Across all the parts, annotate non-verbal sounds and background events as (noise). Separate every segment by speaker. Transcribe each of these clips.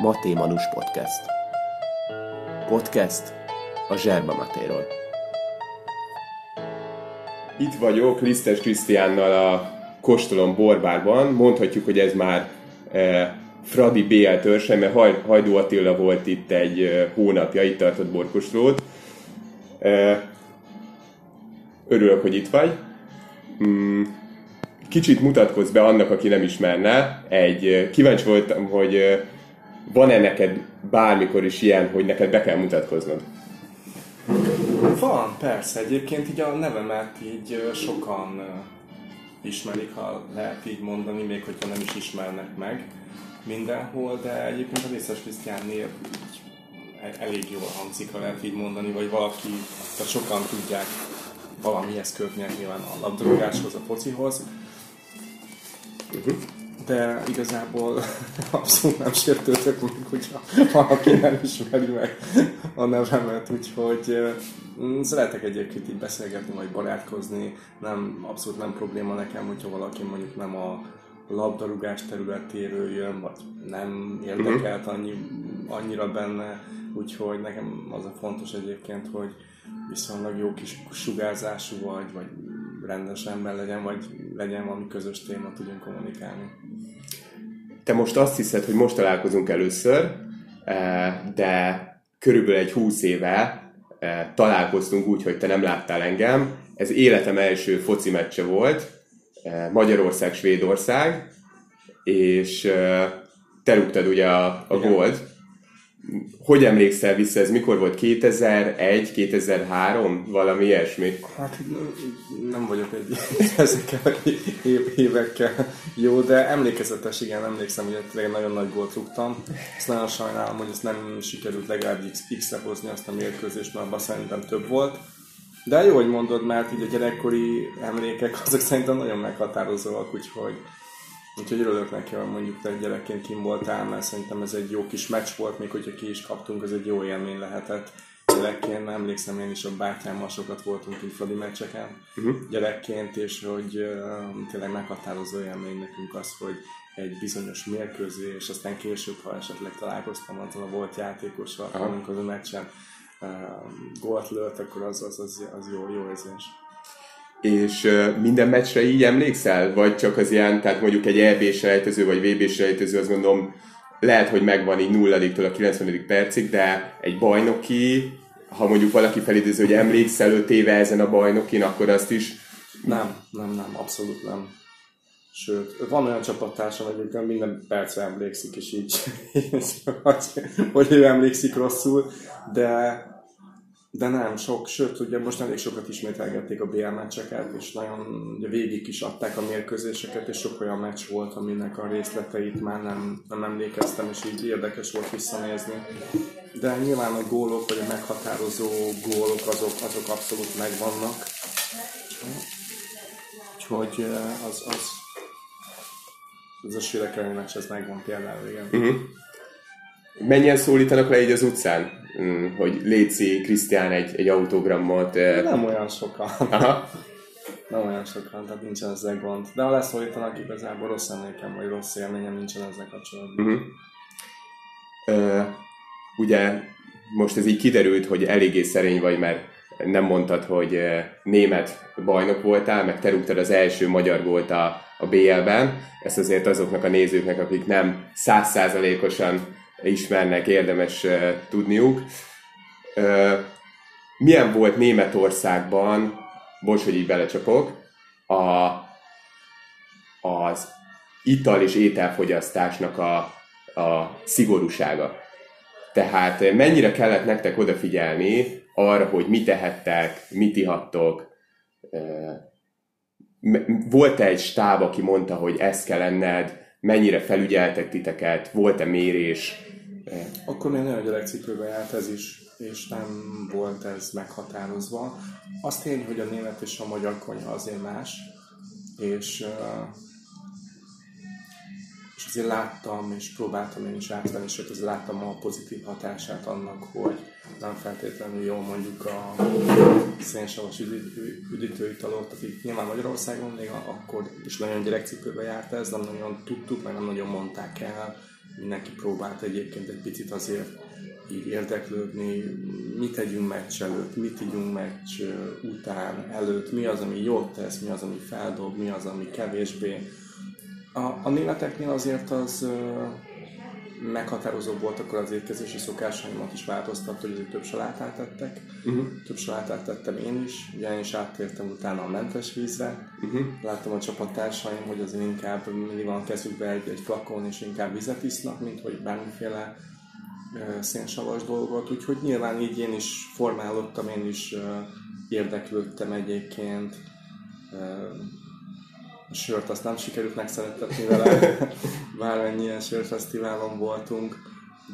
Speaker 1: Maté Manus Podcast. Podcast a Zserba Matéról. Itt vagyok Lisztes Krisztiánnal a Kostolom Borbárban. Mondhatjuk, hogy ez már e, Fradi BL törzse, mert Haj, Hajdú Attila volt itt egy e, hónapja, itt tartott borkostolót. E, örülök, hogy itt vagy. Mm, kicsit mutatkozz be annak, aki nem ismerne. Egy, e, kíváncsi voltam, hogy e, van-e neked bármikor is ilyen, hogy neked be kell mutatkoznod?
Speaker 2: Van, persze. Egyébként így a nevemet így sokan ismerik, ha lehet így mondani, még hogyha nem is ismernek meg mindenhol, de egyébként a Vészes Krisztián név e- elég jól hangzik, ha lehet így mondani, vagy valaki, tehát sokan tudják valamihez kötni nyilván a labdarúgáshoz, a focihoz. Uh-huh de igazából (laughs) abszolút nem sértődök meg, hogyha valaki nem ismeri meg a nevemet, úgyhogy szeretek egyébként így beszélgetni, vagy barátkozni, nem, abszolút nem probléma nekem, hogyha valaki mondjuk nem a labdarúgás területéről jön, vagy nem érdekelt annyi, annyira benne, úgyhogy nekem az a fontos egyébként, hogy viszonylag jó kis sugárzású vagy, vagy rendes ember legyen, vagy legyen valami közös téma, tudjunk kommunikálni.
Speaker 1: Te most azt hiszed, hogy most találkozunk először, eh, de körülbelül egy húsz éve eh, találkoztunk úgy, hogy te nem láttál engem. Ez életem első foci meccse volt, eh, Magyarország-Svédország, és te rúgtad ugye a, a gólt, hogy emlékszel vissza, ez mikor volt? 2001, 2003, valami ilyesmi?
Speaker 2: Hát nem vagyok egy (laughs) ezekkel évekkel jó, de emlékezetes, igen, emlékszem, hogy tényleg nagyon nagy gólt rúgtam. Ezt nagyon sajnálom, hogy ezt nem sikerült legalább X-re hozni azt a mérkőzést, mert abban szerintem több volt. De jó, hogy mondod, mert így a gyerekkori emlékek (laughs) azok szerintem nagyon meghatározóak, úgyhogy Úgyhogy örülök neki, hogy mondjuk te gyerekként kim voltál, mert szerintem ez egy jó kis meccs volt, még hogyha ki is kaptunk, ez egy jó élmény lehetett. Gyerekként emlékszem, én is a bátyámmal sokat voltunk itt Fradi meccseken uh-huh. gyerekként, és hogy uh, tényleg meghatározó élmény nekünk az, hogy egy bizonyos mérkőzés, és aztán később, ha esetleg találkoztam azzal a volt játékossal, amikor a meccsen uh, gólt lőtt, akkor az, az, az, az jó, jó érzés.
Speaker 1: És minden meccsre így emlékszel? Vagy csak az ilyen, tehát mondjuk egy EB selejtező, vagy VB selejtező, azt gondolom, lehet, hogy megvan így nulladiktól a 90. percig, de egy bajnoki, ha mondjuk valaki felidéző, hogy emlékszel 5 éve ezen a bajnokin, akkor azt is...
Speaker 2: Nem, nem, nem, abszolút nem. Sőt, van olyan csapattársam, hogy minden percre emlékszik, és így, (laughs) hogy, hogy ő emlékszik rosszul, de de nem, sok, sőt, ugye most elég sokat ismételgették a BL meccseket, és nagyon ugye végig is adták a mérkőzéseket, és sok olyan meccs volt, aminek a részleteit már nem, nem emlékeztem, és így érdekes volt visszanézni. De nyilván a gólok, vagy a meghatározó gólok, azok, azok abszolút megvannak. Úgyhogy eh, az, az, az a Sülek ez megvan például, igen. Uh-huh.
Speaker 1: Mennyien szólítanak le így az utcán? Mm, hogy Léci Krisztián egy, egy autogramot.
Speaker 2: Nem olyan sokan. Aha. Nem olyan sokan, tehát nincsen ezzel gond. De ha leszólítanak, igazából rossz emlékem, vagy rossz élményem nincsen ezzel kapcsolatban. Uh-huh.
Speaker 1: Uh, ugye most ez így kiderült, hogy eléggé szerény vagy, mert nem mondtad, hogy német bajnok voltál, meg te rúgtad az első magyar volt a, a BL-ben. Ezt azért azoknak a nézőknek, akik nem százszázalékosan ismernek, érdemes tudniuk. Milyen volt Németországban, bocs, hogy így belecsapok, a, az ital és ételfogyasztásnak a, a szigorúsága. Tehát mennyire kellett nektek odafigyelni arra, hogy mit tehettek, mit ihattok. Volt-e egy stáb, aki mondta, hogy ezt kell enned, mennyire felügyeltek titeket, volt-e mérés?
Speaker 2: Akkor még nagyon gyerekcipőben járt ez is, és nem volt ez meghatározva. Azt tény, hogy a német és a magyar konyha azért más, és, és azért láttam, és próbáltam én is átvenni, és azért láttam a pozitív hatását annak, hogy nem feltétlenül jó mondjuk a szénsavas üdítőitalot, akik nyilván Magyarországon még akkor is nagyon gyerekcipőben járt ez, nem nagyon tudtuk, meg nem nagyon mondták el, mindenki próbált egyébként egy picit azért így érdeklődni, mit tegyünk meccs előtt, mit tegyünk meccs után, előtt, mi az, ami jót tesz, mi az, ami feldob, mi az, ami kevésbé. A, a németeknél azért az meghatározó volt, akkor az étkezési szokásaimat is változtatta, hogy azért több salátát tettek. Uh-huh. Több salátát tettem én is, ugye én is áttértem utána a mentes vízre. Uh-huh. Láttam a csapattársaim, hogy azért inkább mindig van kezükbe egy, egy flakon, és inkább vizet isznak, mint hogy bármiféle uh, szénsavas dolgot. Úgyhogy nyilván így én is formálódtam, én is uh, érdeklődtem egyébként. Uh, a sört azt nem sikerült megszerettetni vele, (laughs) bármennyien sörfesztiválon voltunk,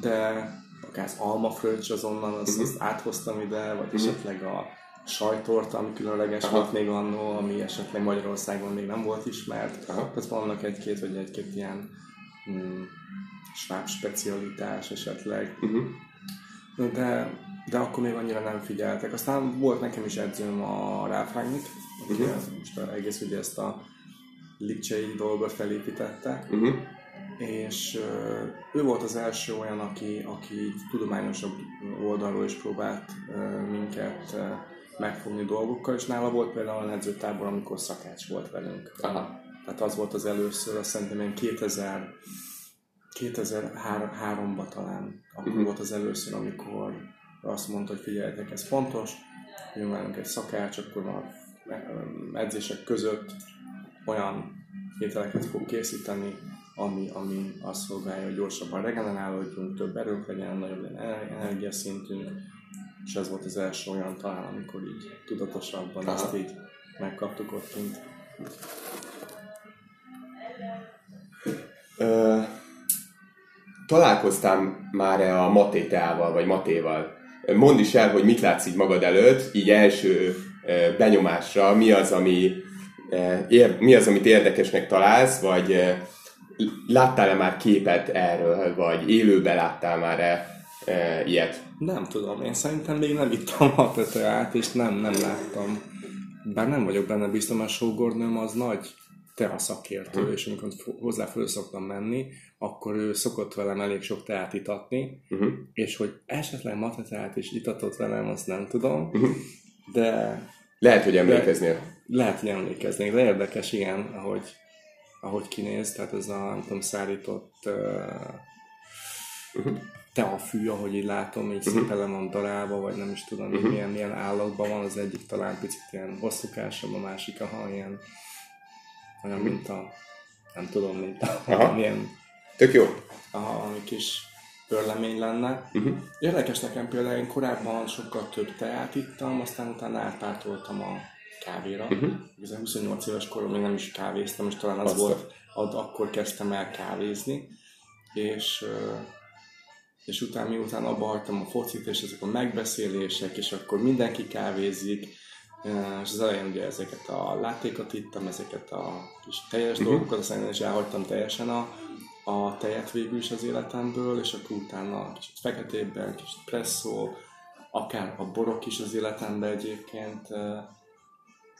Speaker 2: de akár az almafröccs azonnal, azt, uh-huh. azt áthoztam ide, vagy uh-huh. esetleg a sajtorta, ami különleges Aha. volt még annó, ami esetleg Magyarországon még nem volt ismert. Aha. Tehát vannak egy-két, vagy egy-két ilyen mm, sváb specialitás esetleg. Uh-huh. De, de akkor még annyira nem figyeltek. Aztán volt nekem is edzőm a Rangnick, aki uh-huh. most egész ugye ezt a lipcsei dolgot felépítette, uh-huh. és ő volt az első olyan, aki, aki tudományosabb oldalról is próbált minket megfogni dolgokkal, és nála volt például a edzőtábor, amikor szakács volt velünk. Aha. Tehát az volt az először, azt szerintem én 2000 2003-ban talán, akkor uh-huh. volt az először, amikor azt mondta, hogy figyeljetek, ez fontos, velünk egy szakács, akkor a edzések között olyan ételeket fog készíteni, ami, ami azt szolgálja, hogy gyorsabban regenerálódjunk, több erőnk legyen, nagyobb energiaszintünk, és ez volt az első olyan talán, amikor így tudatosabban Aha. ezt így megkaptuk ott kint.
Speaker 1: Ö, találkoztám már-e a Matéteával, vagy Matéval? Mondd is el, hogy mit látsz így magad előtt, így első benyomásra, mi az, ami ér, mi az, amit érdekesnek találsz, vagy eh, láttál-e már képet erről, vagy élőben láttál már-e e, ilyet?
Speaker 2: Nem tudom, én szerintem még nem ittam a teteát, és nem, nem láttam. Bár nem vagyok benne biztos, mert sógornőm az nagy tea szakértő, uh-huh. és amikor hozzá föl szoktam menni, akkor ő szokott velem elég sok teát itatni, uh-huh. és hogy esetleg mateteát is itatott velem, azt nem tudom, uh-huh. de...
Speaker 1: Lehet, hogy emlékeznél
Speaker 2: lehet, hogy emlékeznék, de érdekes, igen, ahogy, ahogy kinéz, tehát ez a, nem tudom, szárított uh, uh-huh. teafű, ahogy így látom, így uh-huh. szépen le van darálva, vagy nem is tudom, uh-huh. milyen, milyen állapotban van, az egyik talán picit ilyen hosszúkásabb, a másik, aha, ilyen olyan, uh-huh. mint a, nem tudom, mint a, aha. (laughs) milyen
Speaker 1: Tök jó.
Speaker 2: Aha, ami kis pörlemény lenne. Uh-huh. Érdekes nekem például, én korábban sokkal több teát ittam, aztán utána átpártoltam a kávéra. Uh-huh. 28 éves korom még nem is kávéztam, és talán az Aztán. volt, ad, akkor kezdtem el kávézni, és és utána miután abba hagytam a focit, és ezek a megbeszélések, és akkor mindenki kávézik, és az elején ugye ezeket a látékat ittam, ezeket a kis teljes uh-huh. dolgokat, aztán is elhagytam teljesen a, a tejet végül is az életemből, és akkor utána kicsit feketébben, kicsit presszó, akár a borok is az életemben egyébként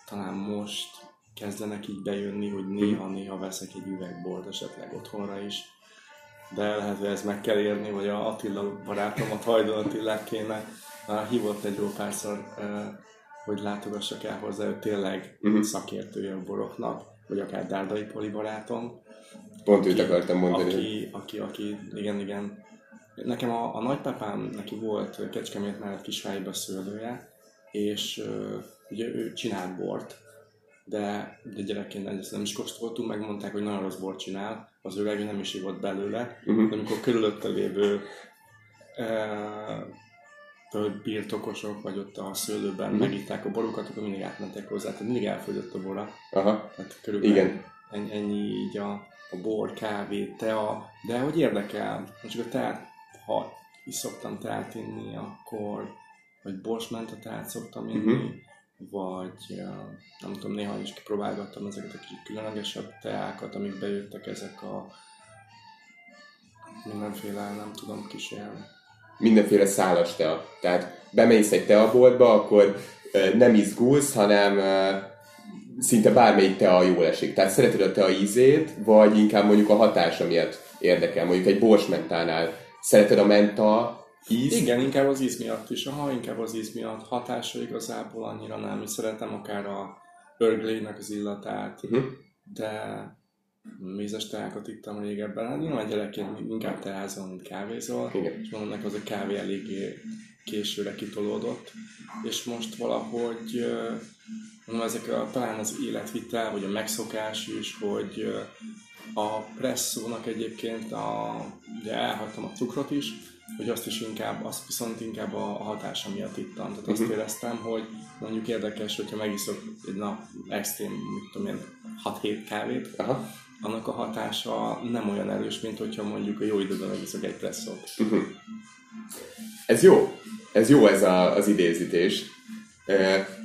Speaker 2: talán most kezdenek így bejönni, hogy néha-néha veszek egy üvegbort esetleg otthonra is. De lehet, hogy ez meg kell érni, vagy a Attila barátomat, Hajdon Attilát kéne. Hívott egy jó párszor, hogy látogassak el hozzá, ő tényleg uh-huh. szakértője a boroknak, vagy akár Dárdai Poli barátom.
Speaker 1: Pont őt akartam mondani.
Speaker 2: Aki, aki, aki, igen, igen. Nekem a, a nagypapám, neki volt Kecskemét mellett kisvájba szőlője, és ugye ő csinált bort, de, de gyerekként ezt nem is kóstoltunk, megmondták, hogy nagyon rossz bort csinál, az öreg nem is ívott belőle, uh-huh. de amikor körülötte lévő e, birtokosok, vagy ott a szőlőben uh-huh. megitták a borukat, akkor mindig átmentek hozzá, tehát mindig elfogyott a bora. Aha. Tehát körülbelül Igen. Ennyi, ennyi így a, a bor, kávé, tea, de hogy érdekel, csak a teát, ha is szoktam teát inni, akkor vagy borsmentet szoktam inni, uh-huh vagy nem tudom, néha is kipróbálgattam ezeket a kicsit különlegesebb teákat, amik bejöttek ezek a mindenféle, nem tudom, kis ilyen...
Speaker 1: Mindenféle szálas tea. Tehát bemész egy teaboltba, akkor nem izgulsz, hanem szinte bármelyik tea jól esik. Tehát szereted a tea ízét, vagy inkább mondjuk a hatása miatt érdekel. Mondjuk egy borsmentánál szereted a menta íz?
Speaker 2: Igen, inkább az íz miatt is. Aha, inkább az íz miatt. Hatása igazából annyira nem. Szeretem akár a örglének az illatát, uh-huh. de mézes teákat ittam régebben. Hát nyilván gyerekként inkább teázom, mint kávézol. Igen. És mondom, nekem az a kávé eléggé későre kitolódott. És most valahogy mondom, ezek a, talán az életvitel, vagy a megszokás is, hogy a presszónak egyébként a, ugye elhagytam a cukrot is, hogy azt is inkább, azt viszont inkább a, a hatása miatt ittam. Tehát uh-huh. azt mhm. éreztem, hogy mondjuk érdekes, hogyha megiszok egy nap extrém, mit tudom én, 6-7 kávét, Aha. annak a hatása nem olyan erős, mint hogyha mondjuk a jó időben megiszok egy presszót. Uh-huh.
Speaker 1: Ez jó. Ez jó ez a, az idézítés.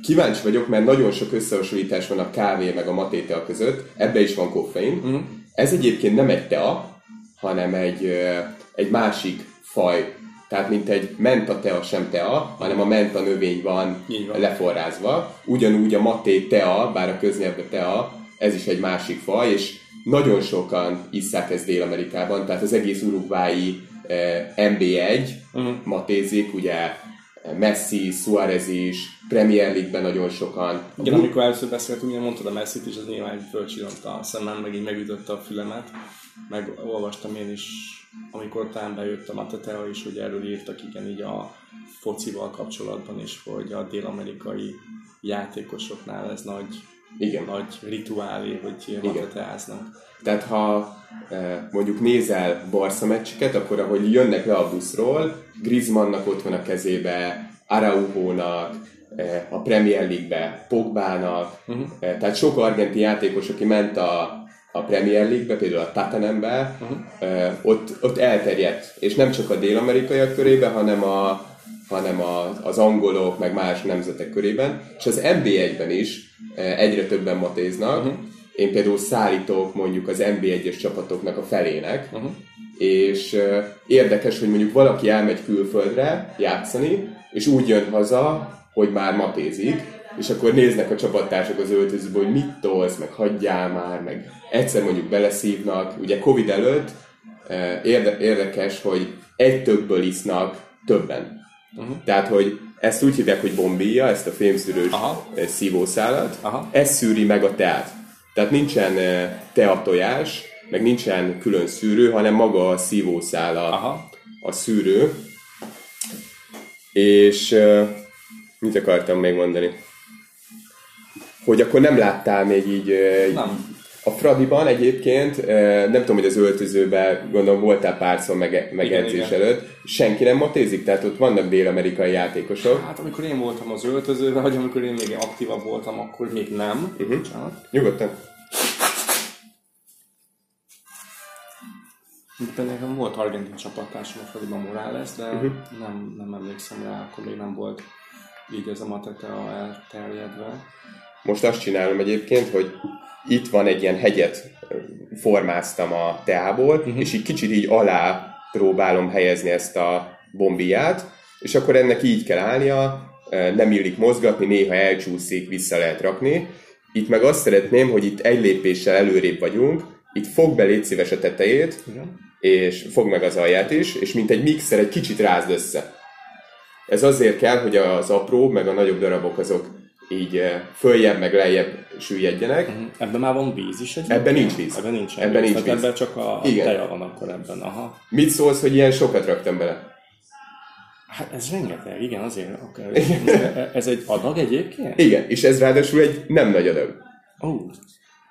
Speaker 1: Kíváncsi vagyok, mert nagyon sok összehasonlítás van a kávé meg a matétea között, ebbe is van koffein. Uh-huh. Ez egyébként nem egy tea, hanem egy, egy másik faj, tehát mint egy menta tea sem tea, hanem a menta növény van, van. leforrázva. Ugyanúgy a maté tea, bár a köznyelvben tea, ez is egy másik faj, és nagyon sokan isszák ezt Dél-Amerikában, tehát az egész urugvái eh, MB1 uh-huh. Mhm. matézik, ugye Messi, Suarez is, Premier League-ben nagyon sokan.
Speaker 2: Igen, amikor először beszéltünk, ugye mondtad a Messi-t is, az nyilván fölcsillantta a szemem, meg így megütötte a fülemet, meg olvastam én is amikor talán bejöttem a Teteo is, hogy erről írtak igen így a focival kapcsolatban is, hogy a dél-amerikai játékosoknál ez nagy, igen. nagy rituálé, hogy ilyen
Speaker 1: Tehát ha e, mondjuk nézel Barca meccseket, akkor ahogy jönnek le a buszról, Griezmannnak ott van a kezébe, Araujónak, e, a Premier League-be Pogbának, uh-huh. tehát sok argentin játékos, aki ment a a Premier League-be, például a Tottenhambe, uh-huh. ott, ott elterjedt. És nem csak a dél-amerikaiak körében, hanem, a, hanem a, az angolok, meg más nemzetek körében. És az NB1-ben is egyre többen matéznak. Uh-huh. Én például szállítok mondjuk az NB1-es csapatoknak a felének, uh-huh. és érdekes, hogy mondjuk valaki elmegy külföldre játszani, és úgy jön haza, hogy már matézik, és akkor néznek a csapattársak az öltözőbe, hogy mit tolsz, meg hagyjál már, meg egyszer mondjuk beleszívnak. Ugye Covid előtt érde, érdekes, hogy egy többből isznak többen. Uh-huh. Tehát, hogy ezt úgy hívják, hogy bombilla, ezt a fémszűrős Aha. Szívószálat, Aha. ez szűri meg a teát. Tehát nincsen eh, teatojás, meg nincsen külön szűrő, hanem maga a szívószála Aha. a szűrő. És mit akartam még mondani? hogy akkor nem láttál még így... Nem. A Fradiban egyébként, nem tudom, hogy az öltözőben gondolom voltál párszor meg, meg igen, edzés igen. előtt, senki nem matézik, tehát ott vannak dél-amerikai játékosok.
Speaker 2: Hát amikor én voltam az öltözőben, vagy amikor én még aktívabb voltam, akkor még nem. Uh-huh.
Speaker 1: Nyugodtan.
Speaker 2: De nekem volt argentin csapattársam a Fradiban Morales, de uh-huh. nem, nem emlékszem rá, akkor még nem volt így ez a mateta elterjedve.
Speaker 1: Most azt csinálom egyébként, hogy itt van egy ilyen hegyet formáztam a teából, uh-huh. és így kicsit így alá próbálom helyezni ezt a bombiát, és akkor ennek így kell állnia, nem illik mozgatni, néha elcsúszik, vissza lehet rakni. Itt meg azt szeretném, hogy itt egy lépéssel előrébb vagyunk, itt fog be légy szíves a tetejét, uh-huh. és fog meg az alját is, és mint egy mixer egy kicsit rázd össze. Ez azért kell, hogy az apró, meg a nagyobb darabok azok így eh, följebb meg lejjebb süllyedjenek. Uh-huh.
Speaker 2: Ebben már van víz is egy
Speaker 1: Ebben nincs víz.
Speaker 2: Ebben nincs
Speaker 1: ebben
Speaker 2: víz.
Speaker 1: Nincs víz.
Speaker 2: Ebben csak a Igen. teja van akkor ebben. Aha.
Speaker 1: Mit szólsz, hogy ilyen sokat raktam bele?
Speaker 2: Hát ez rengeteg, igen, azért. Okay. ez egy adag egyébként?
Speaker 1: Igen, és ez ráadásul egy nem nagy adag.
Speaker 2: Ó, oh.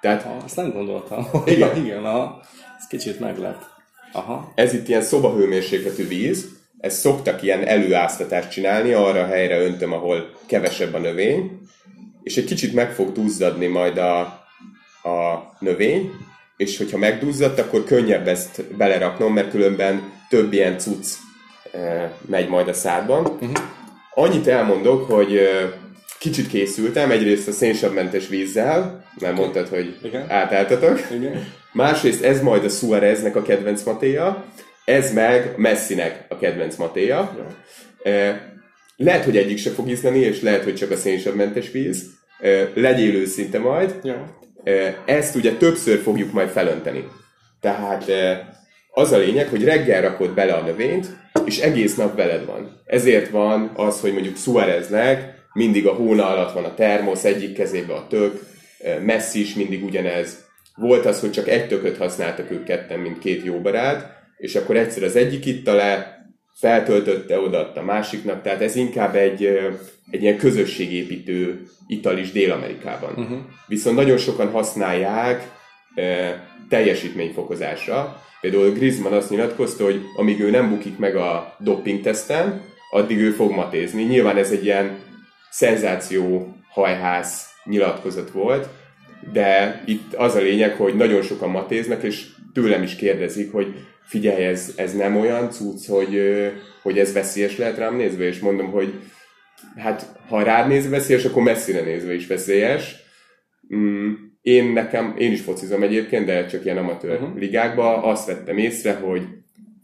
Speaker 2: Tehát, ha, azt nem gondoltam. (laughs)
Speaker 1: Igen,
Speaker 2: igen aha. ez kicsit meglep. Aha.
Speaker 1: Ez itt ilyen szobahőmérsékletű víz, ezt szoktak ilyen előáztatást csinálni, arra a helyre öntöm, ahol kevesebb a növény, és egy kicsit meg fog duzzadni majd a, a növény, és hogyha megduzzadt, akkor könnyebb ezt beleraknom, mert különben több ilyen cucc e, megy majd a szádban. Uh-huh. Annyit elmondok, hogy e, kicsit készültem, egyrészt a szénsavmentes vízzel, mert mondtad, hogy Igen. átálltatok. Igen. Másrészt ez majd a Suareznek a kedvenc matéja, ez meg Messinek a kedvenc matéja. Ja. Lehet, hogy egyik se fog ízleni, és lehet, hogy csak a szénsavmentes víz. legyél őszinte majd.
Speaker 2: Ja.
Speaker 1: Ezt ugye többször fogjuk majd felönteni. Tehát az a lényeg, hogy reggel rakod bele a növényt, és egész nap veled van. Ezért van az, hogy mondjuk Suáreznek mindig a hóna alatt van a termosz, egyik kezébe a tök, Messi is mindig ugyanez. Volt az, hogy csak egy tököt használtak ők ketten, mint két jó barát, és akkor egyszer az egyik itta le, feltöltötte, odaadta a másiknak, tehát ez inkább egy, egy ilyen közösségépítő ital is Dél-Amerikában. Uh-huh. Viszont nagyon sokan használják e, teljesítményfokozásra. Például Griezmann azt nyilatkozta, hogy amíg ő nem bukik meg a doping teszten, addig ő fog matézni. Nyilván ez egy ilyen szenzáció hajház nyilatkozat volt, de itt az a lényeg, hogy nagyon sokan matéznak, és tőlem is kérdezik, hogy figyelj, ez, ez nem olyan cucc, hogy, hogy ez veszélyes lehet rám nézve, és mondom, hogy hát ha rád nézve veszélyes, akkor messzire nézve is veszélyes. Mm, én nekem, én is focizom egyébként, de csak ilyen amatőr uh-huh. ligákban azt vettem észre, hogy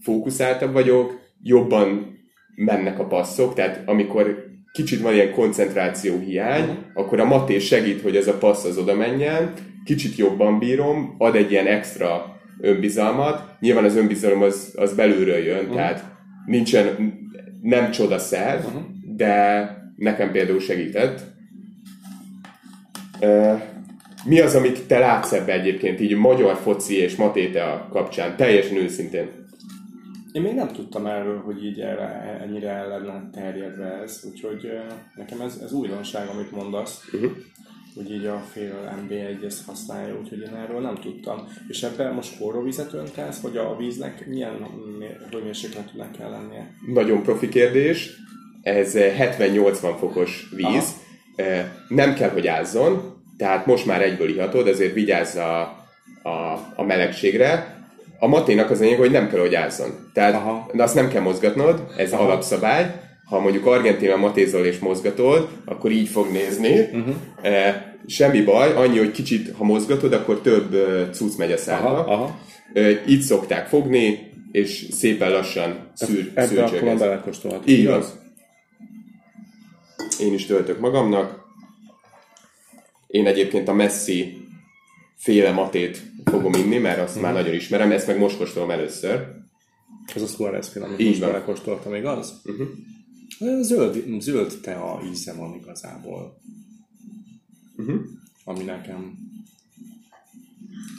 Speaker 1: fókuszáltabb vagyok, jobban mennek a passzok, tehát amikor kicsit van ilyen koncentráció hiány, uh-huh. akkor a maté segít, hogy ez a passz az oda menjen, kicsit jobban bírom, ad egy ilyen extra önbizalmat. Nyilván az önbizalom az, az belülről jön, uh-huh. tehát nincsen, nem csodaszer, uh-huh. de nekem például segített. Mi az, amit te látsz ebbe egyébként, így magyar foci és matéta kapcsán, teljesen őszintén?
Speaker 2: Én még nem tudtam erről, hogy így erre, ennyire el lenne terjedve ez, úgyhogy nekem ez, ez újdonság, amit mondasz. Uh-huh hogy így a fél MB1 ezt használja, úgyhogy én erről nem tudtam. És ebben most forróvizet öntesz, vagy a víznek milyen hőmérsékletűnek kell lennie?
Speaker 1: Nagyon profi kérdés. Ez 70-80 eh, fokos víz. Aha. Eh, nem kell, hogy ázzon, tehát most már egyből ihatod, ezért vigyázz a, a, a melegségre. A maténak az lényeg, hogy nem kell, hogy ázzon. Tehát Aha. azt nem kell mozgatnod, ez Aha. alapszabály, ha mondjuk Argentina matézol és mozgatod, akkor így fog nézni. Uh-huh. E, semmi baj, annyi, hogy kicsit, ha mozgatod, akkor több e, cucc megy a szádba. Aha, aha. E, így szokták fogni, és szépen lassan szűr,
Speaker 2: Ebben akkor belekóstolhat.
Speaker 1: Így van. Én is töltök magamnak. Én egyébként a Messi féle matét fogom inni, mert azt uh-huh. már nagyon ismerem, ezt meg most kóstolom először.
Speaker 2: Ez a Suarez féle, amit most belekóstoltam, igaz? Uh-huh. Zöld, zöld tea íze van igazából. Uh-huh. Ami nekem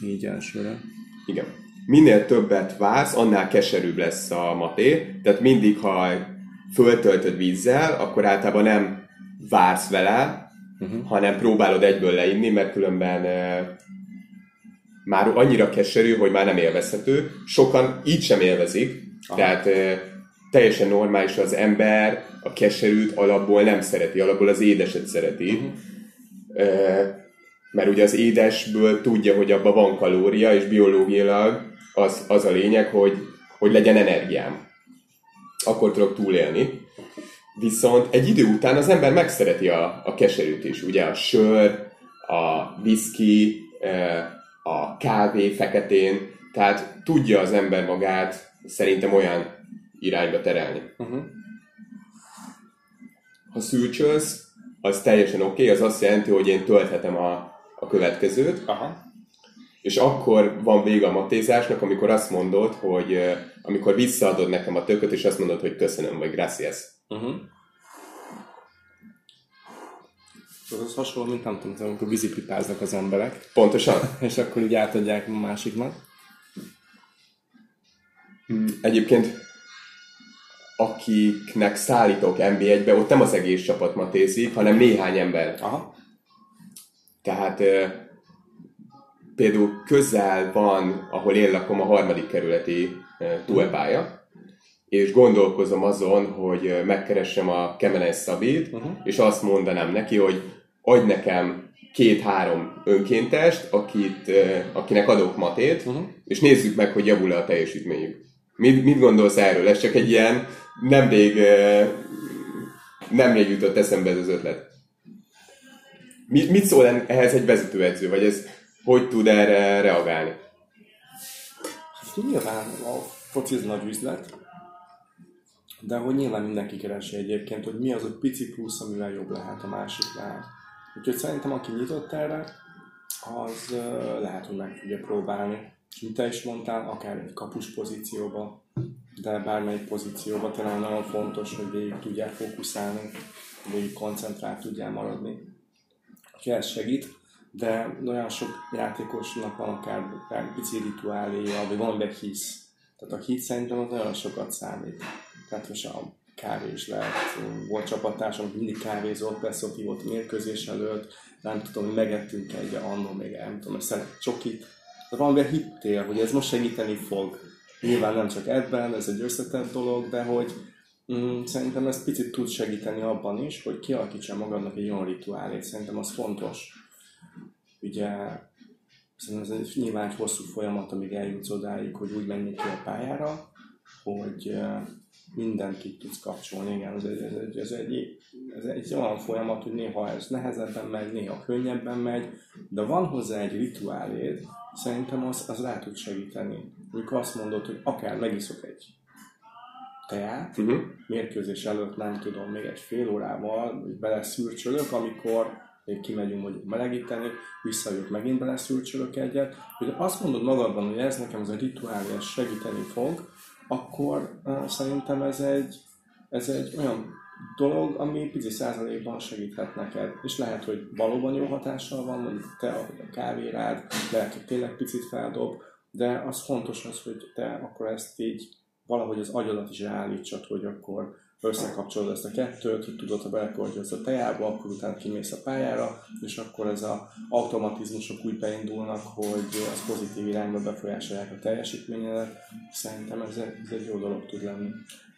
Speaker 2: így elsőre.
Speaker 1: Igen. Minél többet vársz, annál keserűbb lesz a maté. Tehát mindig, ha föltöltöd vízzel, akkor általában nem vársz vele, uh-huh. hanem próbálod egyből leinni, mert különben e, már annyira keserű, hogy már nem élvezhető. Sokan így sem élvezik, Aha. tehát e, teljesen normális az ember a keserűt alapból nem szereti, alapból az édeset szereti. Uh-huh. Mert ugye az édesből tudja, hogy abban van kalória, és biológiailag az, az a lényeg, hogy, hogy legyen energiám. Akkor tudok túlélni. Viszont egy idő után az ember megszereti a, a keserűt is. Ugye a sör, a whisky, a kávé feketén, tehát tudja az ember magát szerintem olyan irányba terelni. Uh-huh. Ha szűrcsölsz, az teljesen oké, okay, az azt jelenti, hogy én tölthetem a, a következőt, Aha. és akkor van vége a matézásnak, amikor azt mondod, hogy amikor visszaadod nekem a tököt, és azt mondod, hogy köszönöm, vagy gracias. Uh-huh.
Speaker 2: Az hasonló, mint nem tudom, amikor vízipipáznak az emberek.
Speaker 1: Pontosan. (laughs)
Speaker 2: és akkor így átadják a másiknak.
Speaker 1: Hmm, egyébként akiknek szállítok NB1-be, ott nem az egész csapat matézik, hanem néhány ember. Aha. Tehát például közel van, ahol én lakom, a harmadik kerületi túlpálya, és gondolkozom azon, hogy megkeressem a Kemenes Szabit, uh-huh. és azt mondanám neki, hogy adj nekem két-három önkéntest, akit, akinek adok matét, uh-huh. és nézzük meg, hogy javul-e a teljesítményük. Mit, mit gondolsz erről? Ez csak egy ilyen nemrég, nemrég jutott eszembe ez az ötlet. Mit, mit szól ehhez egy vezetőedző, vagy ez hogy tud erre reagálni?
Speaker 2: Hát nyilván a foci nagy üzlet, de hogy nyilván mindenki keresi egyébként, hogy mi az a pici plusz, amivel jobb lehet a másiknál. Úgyhogy szerintem aki nyitott erre, az lehet, hogy meg tudja próbálni. És mint te is mondtál, akár egy kapus pozícióba, de bármelyik pozícióba talán nagyon fontos, hogy végig tudják fókuszálni, végig koncentrált tudjál maradni. Úgyhogy ez segít, de olyan sok játékosnak van akár, akár pici rituáléja, vagy van hisz. Tehát a hit szerintem az nagyon sokat számít. Tehát most a kávé is lehet. Volt csapattársam, aki mindig kávézott, persze ott volt mérkőzés előtt, nem tudom, hogy megettünk egy annól még nem tudom, hogy szeret csokit. De valamivel hittél, hogy ez most segíteni fog. Nyilván nem csak ebben, ez egy összetett dolog, de hogy mm, szerintem ez picit tud segíteni abban is, hogy kialakítsa magadnak egy olyan rituálét. Szerintem az fontos. Ugye szerintem ez egy nyilván egy hosszú folyamat, amíg eljutsz odáig, hogy úgy menjél ki a pályára, hogy mindent ki tudsz kapcsolni, igen, ez egy, ez egy, ez egy, ez egy olyan folyamat, hogy néha ez nehezebben megy, néha könnyebben megy, de van hozzá egy rituáléd, szerintem az, az rá tud segíteni. Amikor azt mondod, hogy akár megiszok egy teát, uh-huh. mérkőzés előtt nem tudom, még egy fél órával beleszürcsölök, amikor még kimegyünk mondjuk melegíteni, visszajövök, megint beleszürcsölök egyet, hogy azt mondod magadban, hogy ez nekem ez a rituálé, ez segíteni fog, akkor uh, szerintem ez egy, ez egy olyan dolog, ami pici százalékban segíthet neked. És lehet, hogy valóban jó hatással van, mondjuk te a kávérád, lehet, hogy tényleg picit feldob, de az fontos az, hogy te akkor ezt így valahogy az agyadat is ráállítsad, hogy akkor összekapcsolod ezt a kettőt, hogy tudod, ha belekordja a tejába, akkor utána kimész a pályára, és akkor ez az automatizmusok úgy beindulnak, hogy az pozitív irányba befolyásolják a teljesítményedet. Szerintem ez ez egy jó dolog tud lenni.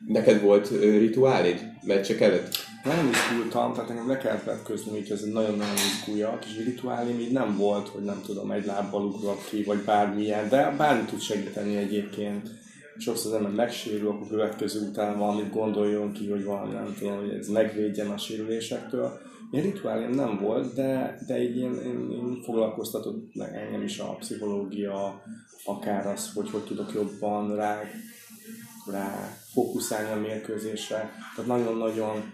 Speaker 1: Neked volt rituálid meccsek előtt?
Speaker 2: Nem izgultam, tehát engem le kellett vetközni, hogy ez egy nagyon-nagyon izguljak, és rituálim így nem volt, hogy nem tudom, egy lábbal ugrok ki, vagy bármilyen, de bármi tud segíteni egyébként sokszor az ember megsérül, akkor következő után valamit gondoljon ki, hogy valami, nem tudom, hogy ez megvédjen a sérülésektől. Ilyen rituálém nem volt, de, de így én, én, én foglalkoztatott engem is a pszichológia, akár az, hogy hogy tudok jobban rá, rá fókuszálni a mérkőzésre. Tehát nagyon-nagyon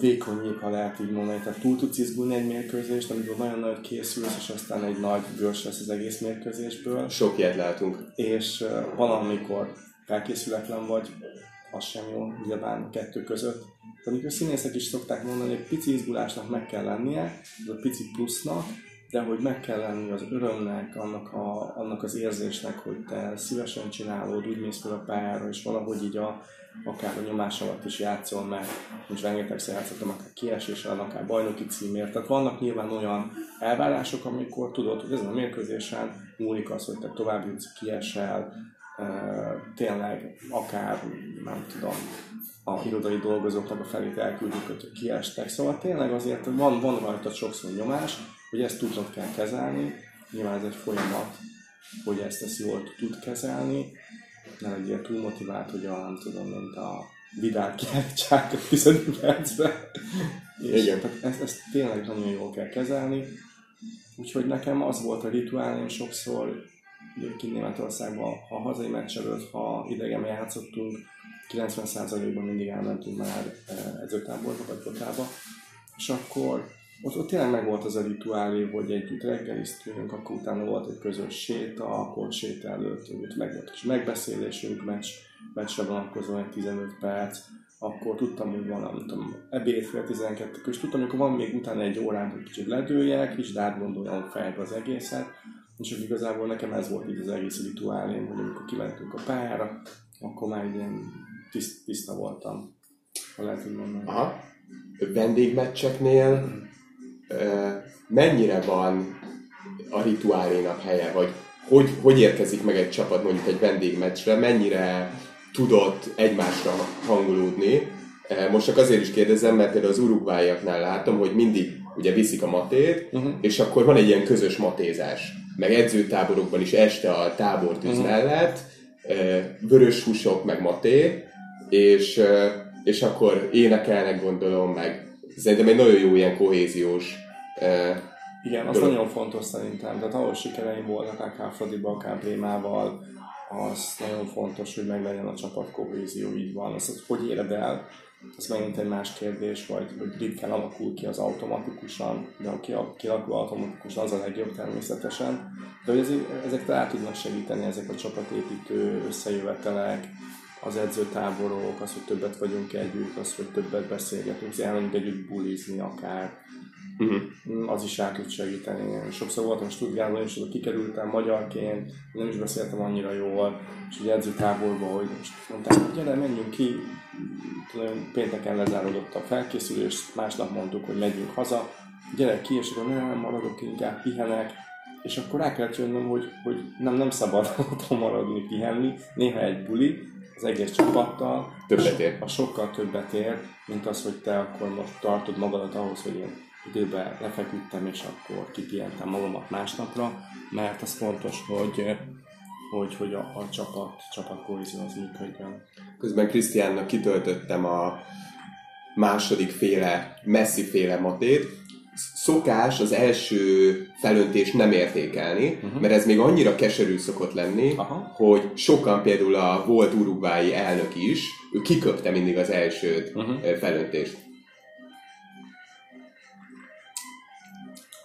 Speaker 2: vékony ha lehet így mondani. Tehát túl tudsz izgulni egy mérkőzést, amikor nagyon nagy készülsz, és aztán egy nagy görs lesz az egész mérkőzésből.
Speaker 1: Sok ilyet látunk.
Speaker 2: És valamikor felkészületlen vagy, az sem jó, nyilván kettő között. Tehát amikor színészek is szokták mondani, hogy pici izgulásnak meg kell lennie, ez a pici plusznak, de hogy meg kell lenni az örömnek, annak, a, annak az érzésnek, hogy te szívesen csinálod, úgy mész fel a pályára, és valahogy így a, akár a nyomás alatt is játszol, mert most rengetegszer játszottam akár kieséssel, akár bajnoki címért. Tehát vannak nyilván olyan elvárások, amikor tudod, hogy ezen a mérkőzésen múlik az, hogy te tovább jutsz, kiesel, tényleg akár, nem tudom, a irodai dolgozóknak a felét elküldjük, hogy kiestek. Szóval tényleg azért van, van rajta sokszor nyomás, hogy ezt tudod kell kezelni. Nyilván ez egy folyamat, hogy ezt, ezt jól tud kezelni, ne legyél túl motivált, hogy a, nem tudom, mint a vidál kiállítsák a 15 percbe. És Igen. Tehát ezt, ezt tényleg nagyon jól kell kezelni. Úgyhogy nekem az volt a rituálém sokszor, kint Németországban, ha hazai meccs előtt, ha idegen játszottunk, 90%-ban mindig elmentünk már eh, edzőtáborba vagy botába, és akkor ott, ott tényleg meg volt az a rituálé, hogy együtt reggeliztünk, akkor utána volt egy közös séta, akkor séta előtt ott meg volt és megbeszélésünk, meccs, meccsre vonatkozóan egy 15 perc, akkor tudtam, hogy van, nem tudom, ebéd fél 12 és tudtam, hogy van még utána egy órán, hogy kicsit ledőjek, és átgondoljam fejbe az egészet, és hogy igazából nekem ez volt így az egész rituálém, hogy amikor kimentünk a pályára, akkor már ilyen tiszt, tiszta voltam, ha lehet úgy mondani.
Speaker 1: Aha. Vendégmeccseknél mennyire van a rituálénak helye, vagy hogy, hogy érkezik meg egy csapat mondjuk egy vendégmeccsre, mennyire tudott egymásra hangolódni. Most csak azért is kérdezem, mert például az urugváiaknál látom, hogy mindig ugye viszik a matét, uh-huh. és akkor van egy ilyen közös matézás. Meg edzőtáborokban is este a tábortűz uh-huh. mellett, vörös húsok, meg maté, és, és akkor énekelnek gondolom, meg szerintem egy nagyon jó ilyen kohéziós
Speaker 2: igen, az dolog. nagyon fontos szerintem. Tehát ahol sikereim voltak, akár Fradiba, akár Brémával, az nagyon fontos, hogy meglegyen a csapat kohézió, így van. Azt, hogy hogy éred el, ez megint egy más kérdés, vagy, vagy ritkán alakul ki az automatikusan, de ha kialakul automatikusan, az a legjobb természetesen. De hogy ezek, ezek rá tudnak segíteni, ezek a csapatépítő összejövetelek, az edzőtáborok, az, hogy többet vagyunk együtt, az, hogy többet beszélgetünk, elmegyünk együtt bulizni akár, uh-huh. az is el tud segíteni. Sokszor voltam Stuttgartban, és oda kikerültem magyarként, nem is beszéltem annyira jól, és ugye edzőtáborban, hogy most mondták, hogy gyere, menjünk ki, tudom, pénteken lezárodott a felkészülés, másnap mondtuk, hogy megyünk haza, gyere ki, és akkor nem, maradok, inkább pihenek, és akkor rá kellett jönnöm, hogy, hogy nem, nem szabad (laughs) otthon maradni, pihenni, néha egy buli, az egész csapattal.
Speaker 1: Többet ér.
Speaker 2: A sokkal többet ér, mint az, hogy te akkor most tartod magadat ahhoz, hogy én időben lefeküdtem, és akkor kipihentem magamat másnapra, mert az fontos, hogy hogy, hogy a, a csapat, csapat kohézió az működjön.
Speaker 1: Közben Krisztiánnak kitöltöttem a második féle, messzi féle matét. Szokás az első felöntést nem értékelni, uh-huh. mert ez még annyira keserű szokott lenni, Aha. hogy sokan például a volt urugvái elnök is, ő kiköpte mindig az első uh-huh. felöntést.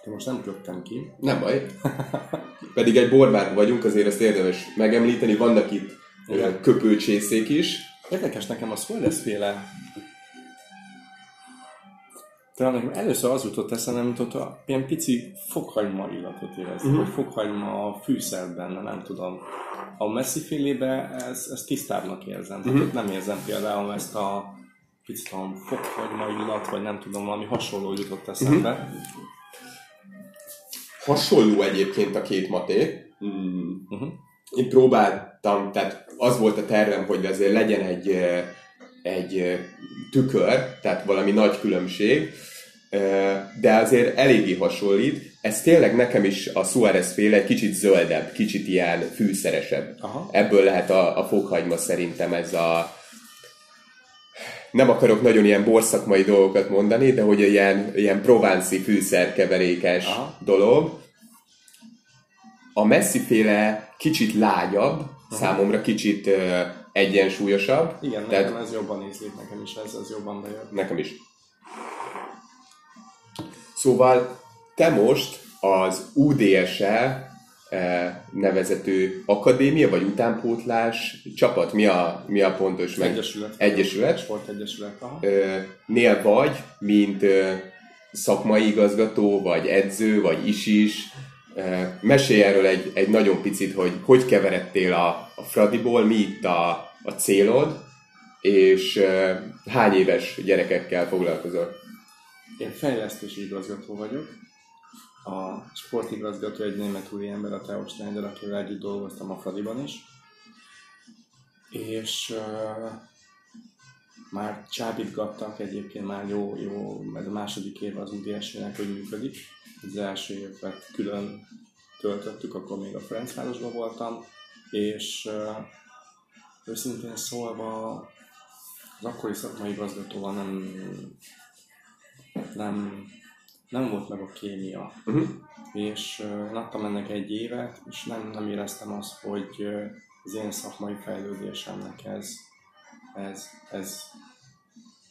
Speaker 2: Én most nem köptem ki.
Speaker 1: Nem baj. Pedig egy borbárban vagyunk, azért ezt érdemes megemlíteni. Vannak itt Igen. köpőcsészék is.
Speaker 2: Érdekes nekem a Suarez féle talán nekem először az jutott eszembe, mint ott a, ilyen pici fokhagyma illatot érezni, uh-huh. vagy fokhagyma fűszer benne, nem tudom. A messzi félébe ez, ez tisztábbnak érzem. Uh-huh. Tehát nem érzem például ezt a picit a fokhagyma illat, vagy nem tudom, valami hasonló jutott eszembe. Uh-huh.
Speaker 1: Hasonló egyébként a két maté. Mm. Uh-huh. Én próbáltam, tehát az volt a tervem, hogy azért legyen egy, eh, egy tükör, tehát valami nagy különbség, de azért eléggé hasonlít. Ez tényleg nekem is a Suarez féle egy kicsit zöldebb, kicsit ilyen fűszeresebb. Aha. Ebből lehet a, a fokhagyma szerintem ez a, nem akarok nagyon ilyen borszakmai dolgokat mondani, de hogy ilyen, ilyen provánci fűszerkeverékes Aha. dolog. A messziféle kicsit lágyabb, Aha. számomra kicsit egyensúlyosabb.
Speaker 2: Igen, tehát, nekem ez jobban ízlik, nekem is ez, ez jobban bejön.
Speaker 1: Nekem is. Szóval te most az UDS-el E, nevezető akadémia, vagy utánpótlás csapat? Mi a, mi a pontos
Speaker 2: meg? Egyesület.
Speaker 1: Egyesület.
Speaker 2: Sportegyesület, aha.
Speaker 1: Nél vagy, mint szakmai igazgató, vagy edző, vagy is is. Mesélj erről egy, egy nagyon picit, hogy hogy keveredtél a, a Fradiból, mi itt a, a célod, és hány éves gyerekekkel foglalkozol?
Speaker 2: Én fejlesztési igazgató vagyok, a sportigazgató egy német ember, a Theo Schneider, akivel együtt dolgoztam a Fradiban is. És uh, már csábítgattak egyébként már jó, jó, mert a második év az UDS-nek, hogy működik. Az első évet külön töltöttük, akkor még a Ferencvárosban voltam, és uh, őszintén szólva az akkori szakmai igazgatóval nem, nem nem volt meg a kémia. Uh-huh. És uh, adtam ennek egy évet, és nem, nem éreztem azt, hogy uh, az én szakmai fejlődésemnek ez, ez, ez,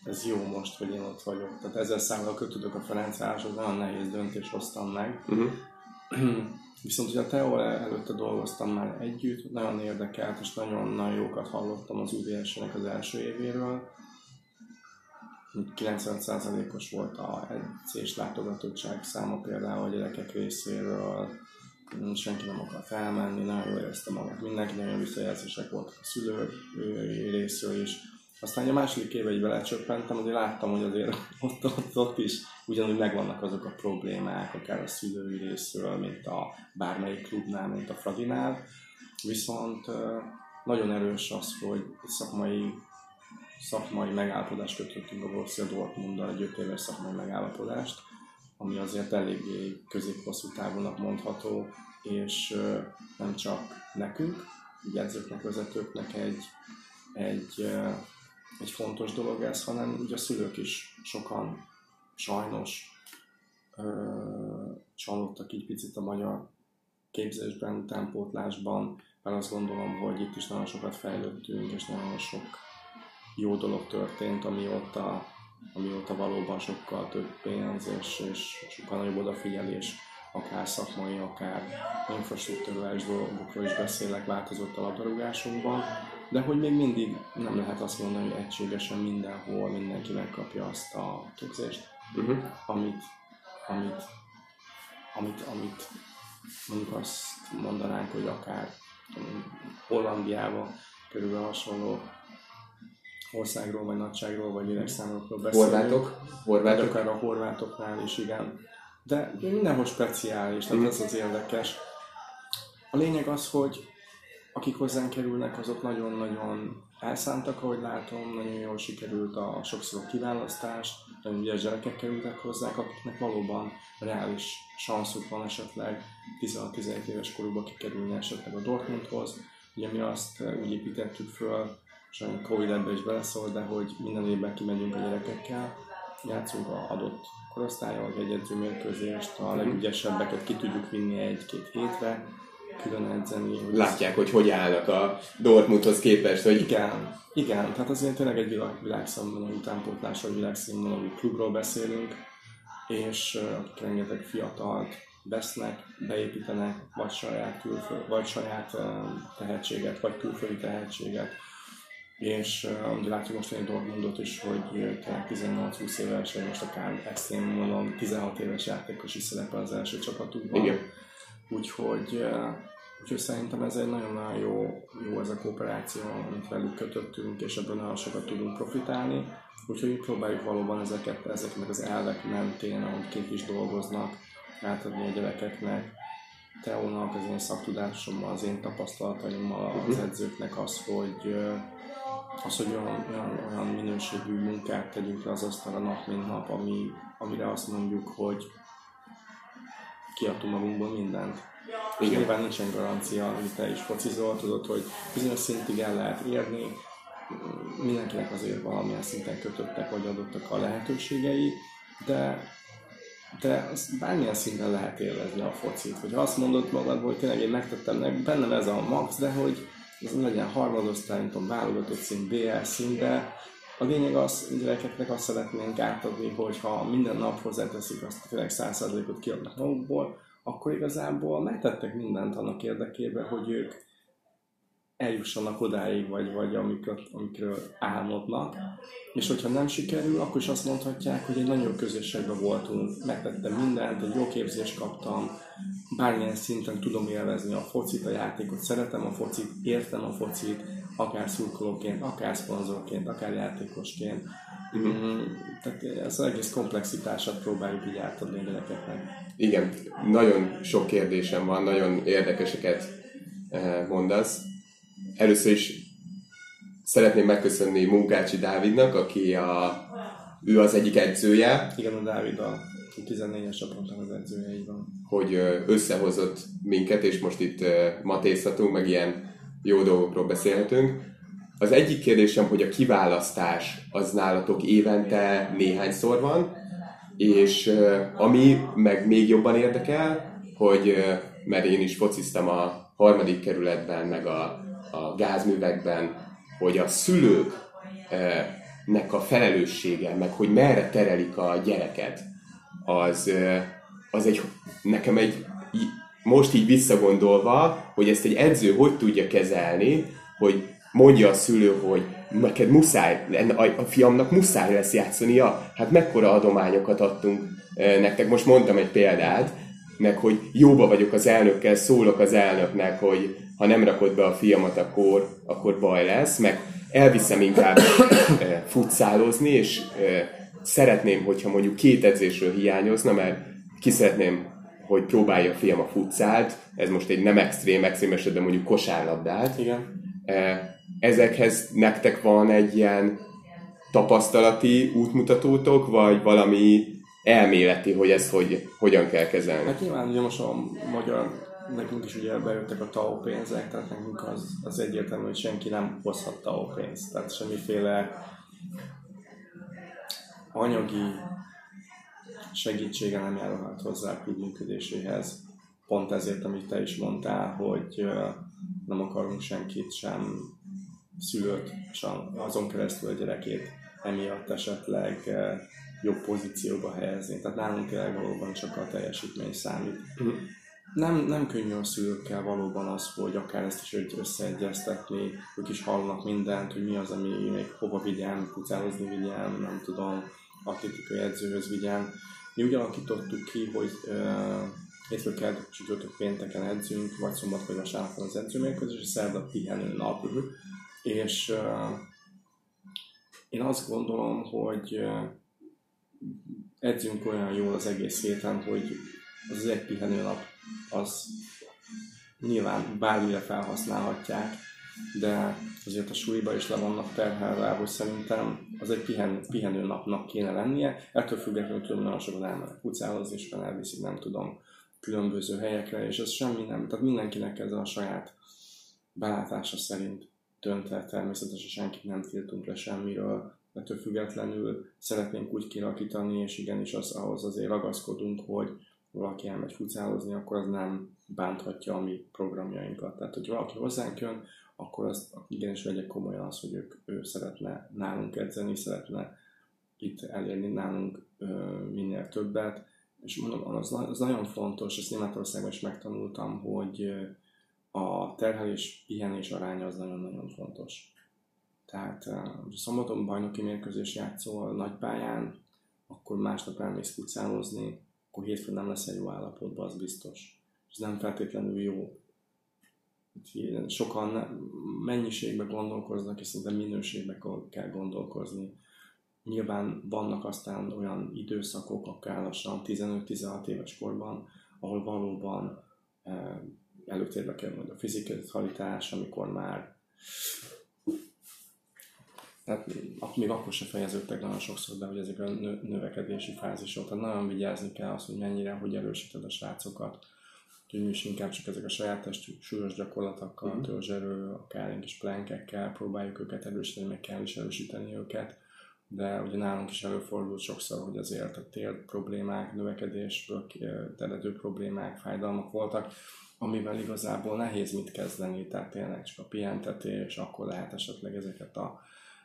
Speaker 2: ez jó most, hogy én ott vagyok. Tehát ezzel számmal kötődök a Ferencvároshoz, nagyon nehéz döntés hoztam meg. Uh-huh. (clears throat) Viszont ugye a Teo előtte dolgoztam már együtt, nagyon érdekelt, és nagyon-nagyon jókat hallottam az UDS-nek az első évéről. 95%-os volt a edzés látogatottság száma például a gyerekek részéről, senki nem akar felmenni, nagyon jól érezte magát mindenki, nagyon visszajelzések voltak a szülők részéről is. Aztán a második éve egy belecsöppentem, azért láttam, hogy azért (laughs) ott, ott, ott is ugyanúgy megvannak azok a problémák, akár a szülői részről, mint a bármelyik klubnál, mint a Fradinál. Viszont nagyon erős az, hogy szakmai szakmai megállapodást kötöttünk a Borussia Dortmunddal, egy 5 éves szakmai megállapodást, ami azért eléggé közép-hosszú távonak mondható, és nem csak nekünk, így edzőknek, vezetőknek egy, egy, egy fontos dolog ez, hanem ugye a szülők is sokan sajnos csalódtak így picit a magyar képzésben, utánpótlásban, mert azt gondolom, hogy itt is nagyon sokat fejlődtünk, és nagyon sok jó dolog történt, amióta, amióta valóban sokkal több pénz és, és sokkal nagyobb odafigyelés, akár szakmai, akár infrastruktúrális dolgokról is beszélek, változott a labdarúgásunkban, de hogy még mindig nem lehet azt mondani, hogy egységesen mindenhol mindenki megkapja azt a képzést, uh-huh. amit, amit, amit, amit mondjuk azt mondanánk, hogy akár Hollandiában körülbelül hasonló országról, vagy nagyságról, vagy lélekszámokról beszélünk.
Speaker 1: Horvátok? Horvátok?
Speaker 2: Akár a horvátoknál is, igen. De mindenhol speciális, tehát mm. ez az érdekes. A lényeg az, hogy akik hozzánk kerülnek, azok nagyon-nagyon elszántak, ahogy látom, nagyon jól sikerült a sokszor kiválasztás, nagyon ügyes gyerekek kerültek hozzák, akiknek valóban reális sanszuk van esetleg 16-17 éves korukban kikerülni esetleg a Dortmundhoz. Ugye mi azt úgy építettük föl, a Covid ebbe is beleszól, de hogy minden évben kimegyünk a gyerekekkel, játszunk a adott korosztályon, egy edző mérkőzést, a legügyesebbeket ki tudjuk vinni egy-két hétre, külön edzeni.
Speaker 1: Hogy Látják, hogy hogy állnak a Dortmundhoz képest, hogy...
Speaker 2: Igen, igen, tehát azért tényleg egy világ, világszínvonalú utánpótlás, vagy világszínvonalú klubról beszélünk, és akik rengeteg fiatalt vesznek, beépítenek, vagy saját, külföld, vagy saját tehetséget, vagy külföldi tehetséget, és ugye látjuk most egy Dortmundot is, hogy tényleg 18-20 éves, vagy most akár ezt én mondom, 16 éves játékos is szerepel az első csapatukban. Igen. Úgyhogy, úgyhogy szerintem ez egy nagyon-nagyon jó, jó ez a kooperáció, amit velük kötöttünk, és ebből nagyon sokat tudunk profitálni. Úgyhogy próbáljuk valóban ezeket, ezeknek az elvek mentén, ahogy kik is dolgoznak, átadni a gyerekeknek, Teónak, az én szaktudásommal, az én tapasztalataimmal, az mhm. edzőknek az, hogy az, hogy olyan, olyan, olyan minőségű munkát tegyünk le az asztalra nap, mint nap, ami, amire azt mondjuk, hogy kiadtunk magunkból mindent. És Igen. nyilván nincsen garancia, amit te is focizol, tudod, hogy bizonyos szintig el lehet érni, mindenkinek azért valamilyen szinten kötöttek vagy adottak a lehetőségei, de de bármilyen szinten lehet élvezni a focit. Hogy azt mondod magadból, hogy tényleg én megtettem, bennem ez a max, de hogy ez legyen harmadosztály, nem tudom, válogatott szint, BL szint, de a lényeg az, hogy gyerekeknek azt szeretnénk átadni, hogy ha minden nap hozzáteszik azt, tényleg 100%-ot kiadnak magukból, akkor igazából megtettek mindent annak érdekében, hogy ők eljussanak odáig, vagy, vagy amikről, amikről álmodnak. És hogyha nem sikerül, akkor is azt mondhatják, hogy egy nagyon közösségben voltunk, megtettem mindent, egy jó képzést kaptam, bármilyen szinten tudom élvezni a focit, a játékot, szeretem a focit, értem a focit, akár szurkolóként, akár szponzorként, akár játékosként. Mm, tehát ez az egész komplexitását próbáljuk így átadni a gyerekeknek.
Speaker 1: Igen, nagyon sok kérdésem van, nagyon érdekeseket eh, mondasz először is szeretném megköszönni Munkácsi Dávidnak, aki a, ő az egyik edzője.
Speaker 2: Igen, a Dávid a 14-es csapatnak az edzője, így van.
Speaker 1: Hogy összehozott minket, és most itt matézhatunk, meg ilyen jó dolgokról beszélhetünk. Az egyik kérdésem, hogy a kiválasztás az nálatok évente néhányszor van, és ami meg még jobban érdekel, hogy mert én is fociztam a harmadik kerületben, meg a a gázművekben, hogy a szülőknek a felelőssége, meg hogy merre terelik a gyereket, az, az egy, nekem egy, most így visszagondolva, hogy ezt egy edző hogy tudja kezelni, hogy mondja a szülő, hogy neked muszáj, a fiamnak muszáj lesz játszania, hát mekkora adományokat adtunk nektek. Most mondtam egy példát, meg hogy jóba vagyok az elnökkel, szólok az elnöknek, hogy ha nem rakod be a fiamat, akkor, akkor baj lesz, meg elviszem inkább e, futszálozni, és e, szeretném, hogyha mondjuk két edzésről hiányozna, mert ki szeretném, hogy próbálja a fiam a futszált, ez most egy nem extrém, extrém esetben mondjuk kosárlabdát.
Speaker 2: Igen.
Speaker 1: E, ezekhez nektek van egy ilyen tapasztalati útmutatótok, vagy valami elméleti, hogy ezt hogy, hogyan kell kezelni?
Speaker 2: Hát nyilván ugye most a magyar nekünk is ugye bejöttek a TAO pénzek, tehát nekünk az, az egyértelmű, hogy senki nem hozhat TAO pénzt, tehát semmiféle anyagi segítsége nem járulhat hozzá a klub működéséhez. Pont ezért, amit te is mondtál, hogy nem akarunk senkit sem szülőt, és azon keresztül a gyerekét emiatt esetleg jobb pozícióba helyezni. Tehát nálunk tényleg valóban csak a teljesítmény számít. Mm nem, nem könnyű a szülőkkel valóban az, hogy akár ezt is hogy összeegyeztetni, ők is hallanak mindent, hogy mi az, ami még hova vigyen, pucálozni vigyen, nem tudom, atlétikai edzőhöz vigyen. Mi úgy alakítottuk ki, hogy hétfő kedd, csütörtök pénteken edzünk, vagy szombat vagy vasárnap az edzőmérkőzés, és szerda pihenő nap. És uh, én azt gondolom, hogy uh, edzünk olyan jól az egész héten, hogy az egy pihenő nap az nyilván bármire felhasználhatják, de azért a súlyba is le vannak terhelve, hogy szerintem az egy pihen, pihenő napnak kéne lennie. Ettől függetlenül tudom, nagyon sokan elmennek utcáhozni, és elviszik, nem tudom, különböző helyekre, és ez semmi nem, tehát mindenkinek ez a saját belátása szerint dönt el, természetesen senkit nem tiltunk le semmiről, ettől függetlenül szeretnénk úgy kialakítani, és igenis az, ahhoz azért ragaszkodunk, hogy valaki elmegy futszálozni, akkor az nem bánthatja a mi programjainkat. Tehát, hogy valaki hozzánk jön, akkor azt igenis vegyek komolyan az, hogy ők, ő szeretne nálunk edzeni, szeretne itt elérni nálunk ö, minél többet. És mondom, az, az nagyon fontos, ezt Németországban is megtanultam, hogy a terhelés pihenés aránya az nagyon-nagyon fontos. Tehát ha szombaton bajnoki mérkőzés játszol nagypályán, akkor másnap elmész futszálozni, akkor hétfőn nem lesz egy jó állapotban, az biztos. Ez nem feltétlenül jó. Sokan mennyiségbe gondolkoznak, és szerintem minőségbe kell gondolkozni. Nyilván vannak aztán olyan időszakok, akár lassan 15-16 éves korban, ahol valóban eh, előtérbe kell majd a fizikalitás, amikor már tehát még akkor se fejeződtek nagyon sokszor be, hogy ezek a növekedési fázisok. Tehát nagyon vigyázni kell az, hogy mennyire, hogy erősíted a srácokat. Mi is inkább csak ezek a saját testű súlyos gyakorlatokkal, mm-hmm. törzserő, akár egy kis plenkekkel próbáljuk őket erősíteni, meg kell is erősíteni őket. De ugye nálunk is előfordult sokszor, hogy azért a tér problémák, növekedésből eredő problémák, fájdalmak voltak, amivel igazából nehéz mit kezdeni, tehát tényleg csak a pihentetés, akkor lehet esetleg ezeket a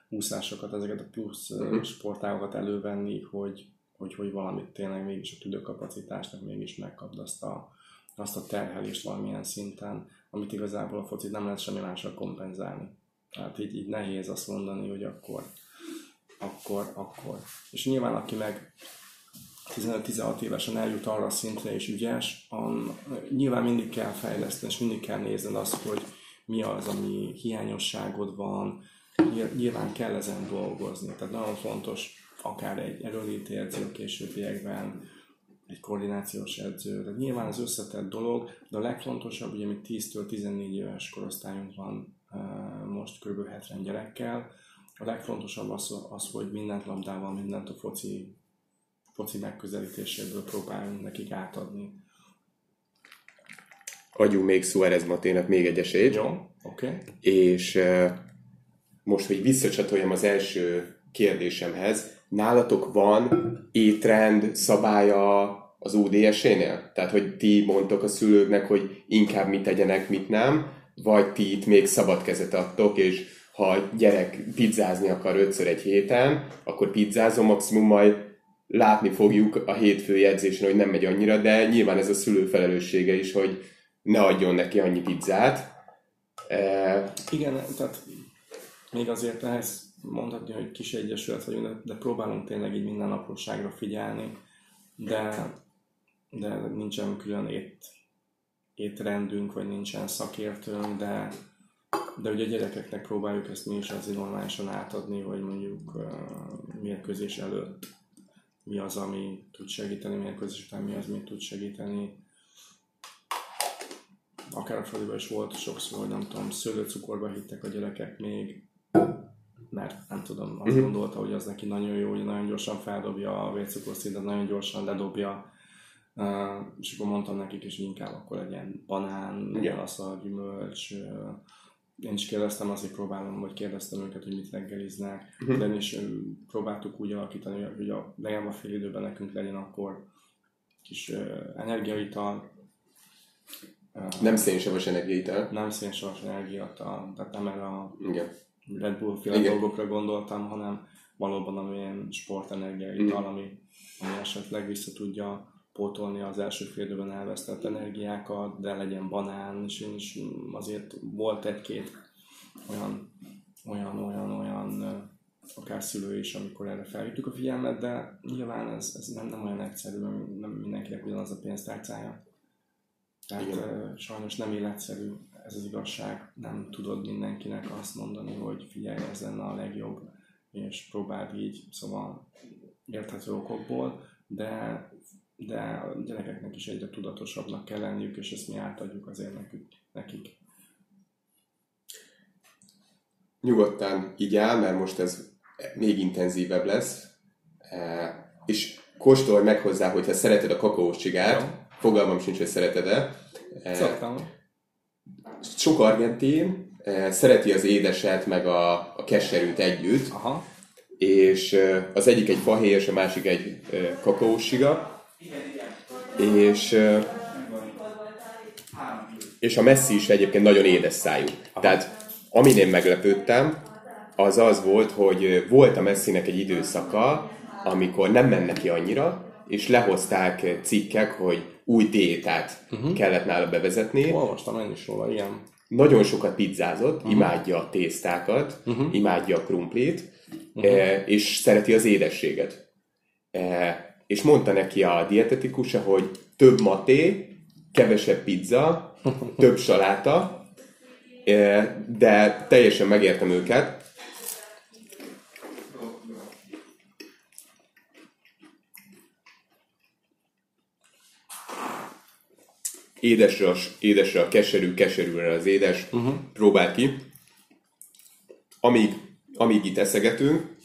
Speaker 2: úszásokat, ezeket a plusz uh-huh. sportágokat elővenni, hogy, hogy, hogy valamit tényleg mégis a tüdőkapacitásnak mégis megkapd azt a, azt a terhelést valamilyen szinten, amit igazából a focit nem lehet semmi mással kompenzálni. Tehát így, így nehéz azt mondani, hogy akkor, akkor, akkor. És nyilván aki meg 15-16 évesen eljut arra a szintre és ügyes, an, nyilván mindig kell fejleszteni, és mindig kell nézned azt, hogy mi az, ami hiányosságod van, nyilván kell ezen dolgozni. Tehát nagyon fontos akár egy edző a későbbiekben, egy koordinációs edző. Tehát nyilván az összetett dolog, de a legfontosabb, ugye mi 10-től 14 éves korosztályunk van most kb. 70 gyerekkel. A legfontosabb az, az hogy mindent labdával, mindent a foci, foci megközelítéséből próbálunk nekik átadni.
Speaker 1: Adjunk még Suárez Matének még egy esélyt.
Speaker 2: Jó, oké. Okay.
Speaker 1: És most, hogy visszacsatoljam az első kérdésemhez, nálatok van étrend szabálya az UDS-nél? Tehát, hogy ti mondtok a szülőknek, hogy inkább mit tegyenek, mit nem, vagy ti itt még szabad kezet adtok, és ha a gyerek pizzázni akar ötször egy héten, akkor pizzázom, maximum majd látni fogjuk a hétfői edzésen, hogy nem megy annyira, de nyilván ez a szülő felelőssége is, hogy ne adjon neki annyi pizzát.
Speaker 2: E... Igen, tehát még azért ehhez mondhatni, hogy kis egyesület vagyunk, de, de próbálunk tényleg így minden apróságra figyelni, de, de nincsen külön ét, étrendünk, vagy nincsen szakértőnk, de, de ugye a gyerekeknek próbáljuk ezt mi is azért normálisan átadni, hogy mondjuk uh, mérkőzés előtt mi az, ami tud segíteni, mérkőzés után mi az, mi tud segíteni. Akár a Fradiban is volt sokszor, hogy nem tudom, szőlőcukorba hittek a gyerekek még, mert nem tudom, azt gondolta, hogy az neki nagyon jó, hogy nagyon gyorsan feldobja a vércukorszintet, nagyon gyorsan ledobja, uh, és akkor mondtam nekik is, inkább akkor legyen banán, a gyümölcs, uh, én is kérdeztem, azért próbálom, vagy kérdeztem őket, hogy mit reggeliznek, uh-huh. de is próbáltuk úgy alakítani, hogy a, legalább a fél időben nekünk legyen akkor kis uh, energiaital.
Speaker 1: Nem szénsavas energiaital.
Speaker 2: Nem szénsavas energiaital, tehát nem erre a
Speaker 1: Igen
Speaker 2: Red Bull féle dolgokra gondoltam, hanem valóban amilyen sportenergia ital, mm. ami, ami esetleg vissza tudja pótolni az első fél időben elvesztett energiákat, de legyen banán, és én is azért volt egy-két olyan, olyan, olyan, olyan akár szülő is, amikor erre felhívtuk a figyelmet, de nyilván ez, ez nem, nem olyan egyszerű, nem mindenkinek ugyanaz a pénztárcája. Tehát Igen. sajnos nem életszerű ez az igazság, nem tudod mindenkinek azt mondani, hogy figyelj, ez lenne a legjobb, és próbáld így, szóval érthető okokból, de, de a gyerekeknek is egyre tudatosabbnak kell lenniük, és ezt mi átadjuk azért nekük, nekik.
Speaker 1: Nyugodtan így áll, mert most ez még intenzívebb lesz, e, és kóstolj meg hozzá, hogyha szereted a kakaós csigát, fogalmam sincs, hogy szereted-e.
Speaker 2: E, Szoktam.
Speaker 1: Sok argentin, e, szereti az édeset, meg a, a keserűt együtt,
Speaker 2: Aha.
Speaker 1: és az egyik egy fahéj, és a másik egy kakaós csiga. És és a messzi is egyébként nagyon édes szájú. Aha. Tehát amin én meglepődtem, az az volt, hogy volt a messzinek egy időszaka, amikor nem menne ki annyira, és lehozták cikkek, hogy új diétát uh-huh. kellett nála bevezetni.
Speaker 2: Olvastam én is róla, igen.
Speaker 1: Nagyon sokat pizzázott, uh-huh. imádja a tésztákat, uh-huh. imádja a krumplit, uh-huh. és szereti az édességet. E, és mondta neki a dietetikusa, hogy több maté, kevesebb pizza, (laughs) több saláta, de teljesen megértem őket, édesre a, édesre a keserű, keserűre az édes, uh-huh. próbál ki. Amíg, amíg itt eszegetünk,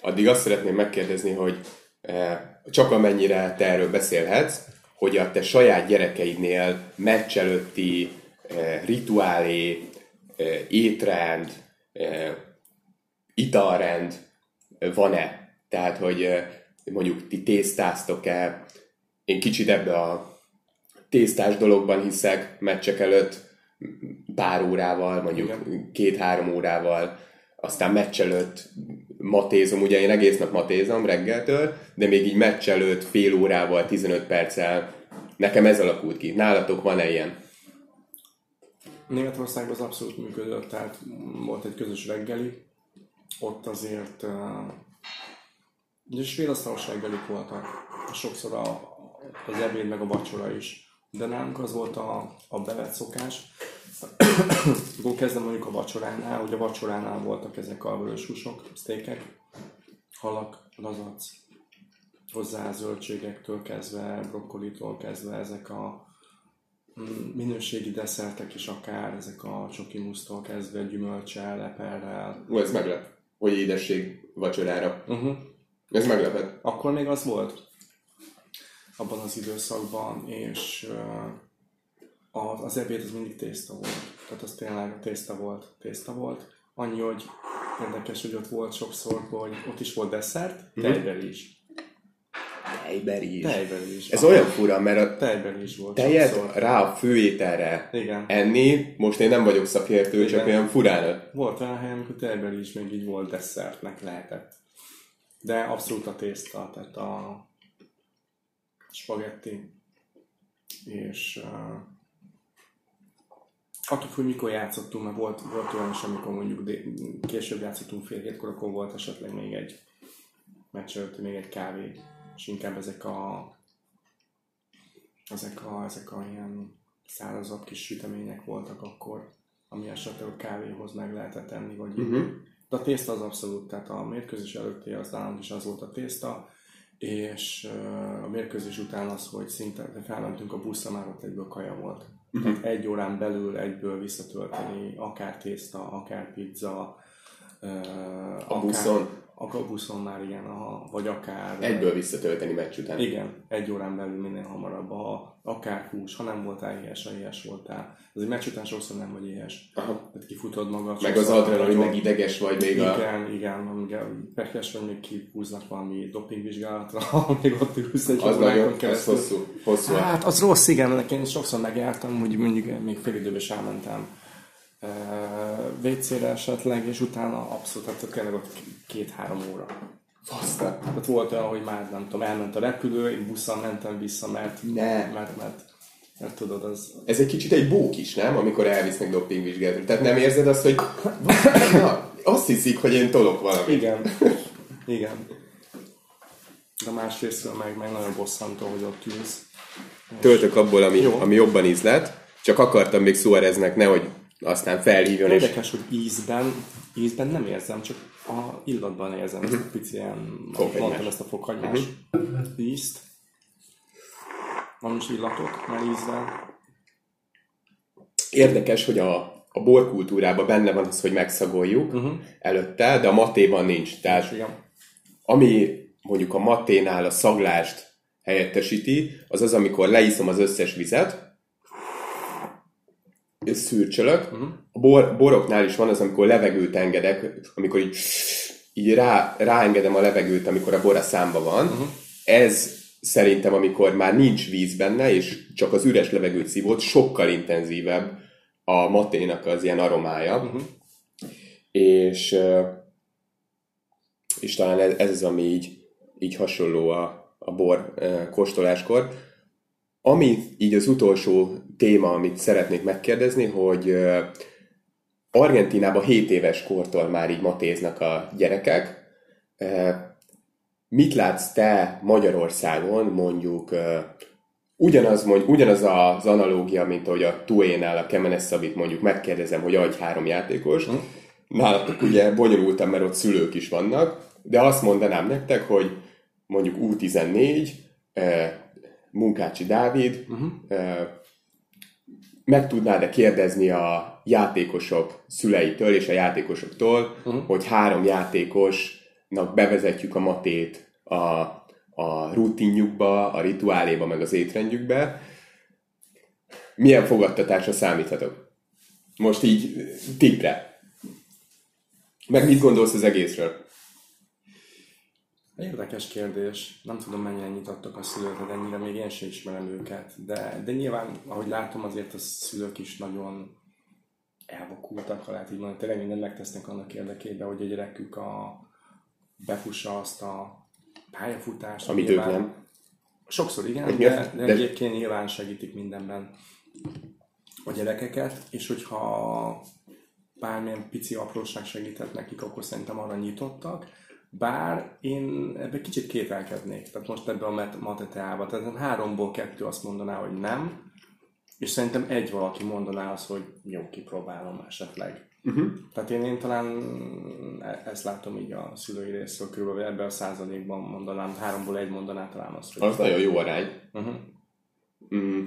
Speaker 1: addig azt szeretném megkérdezni, hogy eh, csak amennyire te erről beszélhetsz, hogy a te saját gyerekeidnél meccs előtti eh, rituálé, eh, étrend, italrend van-e? Tehát, hogy mondjuk ti tésztáztok-e, én kicsit ebbe a tésztás dologban hiszek meccsek előtt pár órával, mondjuk két-három órával, aztán meccs előtt matézom, ugye én egész nap matézom reggeltől, de még így meccs előtt fél órával, 15 perccel, nekem ez alakult ki. Nálatok van-e ilyen?
Speaker 2: Németországban az abszolút működött, tehát volt egy közös reggeli, ott azért uh, ugye félasztalos reggelik voltak, sokszor a, az ebéd meg a vacsora is de nálunk az volt a, a bevett szokás. Akkor kezdem mondjuk a vacsoránál, ugye a vacsoránál voltak ezek a vörös húsok, sztékek, halak, lazac, hozzá zöldségektől kezdve, brokkolitól kezdve ezek a mm, minőségi desszertek is akár, ezek a csoki musztól kezdve gyümölcsel, leperrel.
Speaker 1: Ó, ez meglep, hogy édesség vacsorára. Uh-huh. Ez meglepett.
Speaker 2: Akkor még az volt abban az időszakban, és az, az ebéd az mindig tészta volt. Tehát az tényleg tészta volt, tészta volt. Annyi, hogy érdekes, hogy ott volt sokszor, hogy ott is volt desszert, mhm. tejbeli is.
Speaker 1: Tejbeli is.
Speaker 2: Tejbeli is.
Speaker 1: Ez Aha. olyan fura, mert a
Speaker 2: tejbeli is volt
Speaker 1: tejet sokszor. rá a főételre
Speaker 2: Igen.
Speaker 1: enni, most én nem vagyok szakértő, Igen. csak olyan furán.
Speaker 2: Volt olyan hely, amikor tejbeli is még így volt desszertnek lehetett. De abszolút a tészta, tehát a spagetti, és uh, attól hogy mikor játszottunk, mert volt, volt olyan is, amikor mondjuk később játszottunk fél hétkor, akkor volt esetleg még egy meccs előtt, még egy kávé, és inkább ezek a ezek a, ezek a ilyen szárazabb kis sütemények voltak akkor, ami esetleg a kávéhoz meg lehetett enni, vagy uh-huh. De a tészta az abszolút, tehát a mérkőzés előtti az nálunk is az volt a tészta, és a mérkőzés után az, hogy szinte felmentünk a buszra, már ott egyből kaja volt. Uh-huh. Tehát egy órán belül egyből visszatölteni akár tészta, akár pizza,
Speaker 1: a akár, buszon?
Speaker 2: A buszon már igen, aha, vagy akár...
Speaker 1: Egyből visszatölteni meccs után?
Speaker 2: Igen, egy órán belül minél hamarabb, ha akár hús, ha nem voltál éhes, ha éhes voltál. egy meccs után sokszor nem vagy éhes. Aha. Tehát kifutod magad.
Speaker 1: Meg az adrenalin, meg ideges vagy még
Speaker 2: igen, a... Igen, igen, amíg pekes vagy, még kihúznak valami dopingvizsgálatra, (laughs) amíg ott ülsz egy
Speaker 1: Az nagyon, az hosszú, hosszú.
Speaker 2: Hát az rossz, igen, én sokszor megjártam, úgy mondjuk még fél időben is elmentem WC-re esetleg, és utána abszolút, hát tényleg ott két-három óra.
Speaker 1: Faszta.
Speaker 2: Ott volt olyan, hogy már nem tudom, elment a repülő, én busszal mentem vissza, mert,
Speaker 1: Ne.
Speaker 2: mert, mert, mert tudod, az...
Speaker 1: Ez egy kicsit egy bók is, nem? Amikor elvisznek dopingvizsgálatra. Tehát nem érzed azt, hogy (coughs) na, azt hiszik, hogy én tolok valamit.
Speaker 2: Igen. Igen. De másrésztről meg, meg nagyon bosszantó, hogy ott ülsz.
Speaker 1: Töltök abból, ami,
Speaker 2: Jó.
Speaker 1: ami jobban ízlet. Csak akartam még Suáreznek, nehogy aztán felhívjon, és
Speaker 2: Érdekes, hogy ízben, ízben nem érzem, csak a illatban érzem ezt a pici ilyen, mondtam ezt a fokhagymás ízt. Van is illatok, mert ízben.
Speaker 1: érdekes, hogy a, a borkultúrában benne van az, hogy megszagoljuk uh-huh. előtte, de a matéban nincs. Tehát
Speaker 2: Igen.
Speaker 1: ami mondjuk a maténál a szaglást helyettesíti, az az, amikor leiszom az összes vizet, és szürcsölök. Uh-huh. A bor, boroknál is van az, amikor levegőt engedek, amikor így, így rá, ráengedem a levegőt, amikor a bor a számba van. Uh-huh. Ez szerintem, amikor már nincs víz benne, és csak az üres levegőt szívott, sokkal intenzívebb a maténak az ilyen aromája. Uh-huh. És és talán ez, ez az, ami így, így hasonló a, a bor kóstoláskor. Ami így az utolsó téma, amit szeretnék megkérdezni, hogy Argentinában 7 éves kortól már így matéznak a gyerekek. Mit látsz te Magyarországon mondjuk ugyanaz, mondj, ugyanaz az analógia, mint ahogy a Tuénál a Kemenes Szabit mondjuk megkérdezem, hogy adj három játékos. Nálatok ugye bonyolultam, mert ott szülők is vannak, de azt mondanám nektek, hogy mondjuk U14, eh, Munkácsi Dávid, uh-huh. Meg tudnád-e kérdezni a játékosok szüleitől és a játékosoktól, uh-huh. hogy három játékosnak bevezetjük a matét a, a rutinjukba, a rituáléba, meg az étrendjükbe. Milyen fogadtatásra számíthatok? Most így tippre. Meg mit gondolsz az egészről?
Speaker 2: Érdekes kérdés. Nem tudom, mennyire nyitottak a szülők, de ennyire még én sem ismerem őket. De, de nyilván, ahogy látom, azért a szülők is nagyon elvakultak, ha lehet így mondani. Tényleg mindent megtesznek annak érdekében, hogy a gyerekük a, befussa azt a pályafutást.
Speaker 1: Amit
Speaker 2: nyilván-
Speaker 1: ők nem.
Speaker 2: Sokszor igen, de, de,
Speaker 1: de-
Speaker 2: egyébként nyilván segítik mindenben a gyerekeket, és hogyha bármilyen pici apróság segített nekik, akkor szerintem arra nyitottak. Bár én ebbe kicsit kételkednék, tehát most ebbe a mateteába, tehát háromból kettő azt mondaná, hogy nem, és szerintem egy valaki mondaná azt, hogy jó, kipróbálom esetleg. Uh-huh. Tehát én, én talán e- ezt látom így a szülői részről, körülbelül ebben a százalékban mondanám, háromból egy mondaná talán azt, hogy
Speaker 1: Az nagyon jó arány.
Speaker 2: Uh-huh.
Speaker 1: Mm.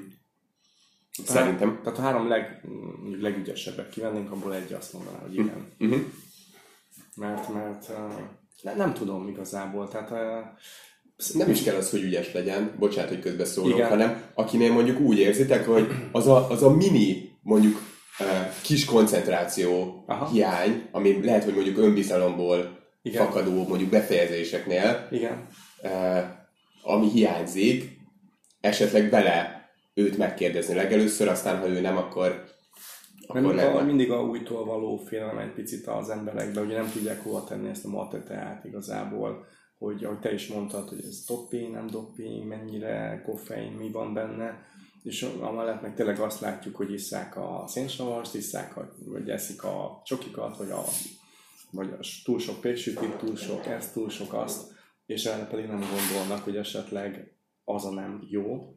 Speaker 1: Szerintem.
Speaker 2: Tehát a három leg, mm, legügyesebbet kivennénk, abból egy azt mondaná, hogy igen.
Speaker 1: Uh-huh.
Speaker 2: Mert, mert uh, ne, nem tudom igazából, tehát
Speaker 1: Nem is kell az, hogy ügyes legyen, bocsánat, hogy közbeszólok,
Speaker 2: Igen.
Speaker 1: hanem akinél mondjuk úgy érzitek, hogy az a, az a mini, mondjuk kis koncentráció
Speaker 2: Aha.
Speaker 1: hiány, ami lehet, hogy mondjuk önbizalomból
Speaker 2: Igen.
Speaker 1: fakadó mondjuk befejezéseknél,
Speaker 2: igen,
Speaker 1: ami hiányzik, esetleg bele őt megkérdezni legelőször, aztán ha ő nem, akkor, akkor
Speaker 2: mindig a, mindig a újtól való félelem egy picit az emberekbe, ugye nem tudják hova tenni ezt a mateteát igazából, hogy ahogy te is mondtad, hogy ez doping, nem doping, mennyire koffein, mi van benne, és amellett meg tényleg azt látjuk, hogy isszák a szénsavast, isszák, a, vagy eszik a csokikat, vagy, a, vagy a túl sok péksütit, túl sok ezt, túl sok azt, és erre pedig nem gondolnak, hogy esetleg az a nem jó,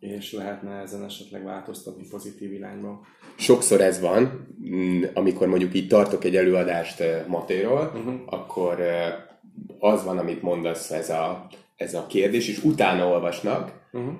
Speaker 2: és lehetne ezen esetleg változtatni pozitív irányba.
Speaker 1: sokszor ez van, mm, amikor mondjuk így tartok egy előadást eh, Matéról, uh-huh. akkor eh, az van, amit mondasz, ez a, ez a kérdés, és utána olvasnak,
Speaker 2: Uh-huh.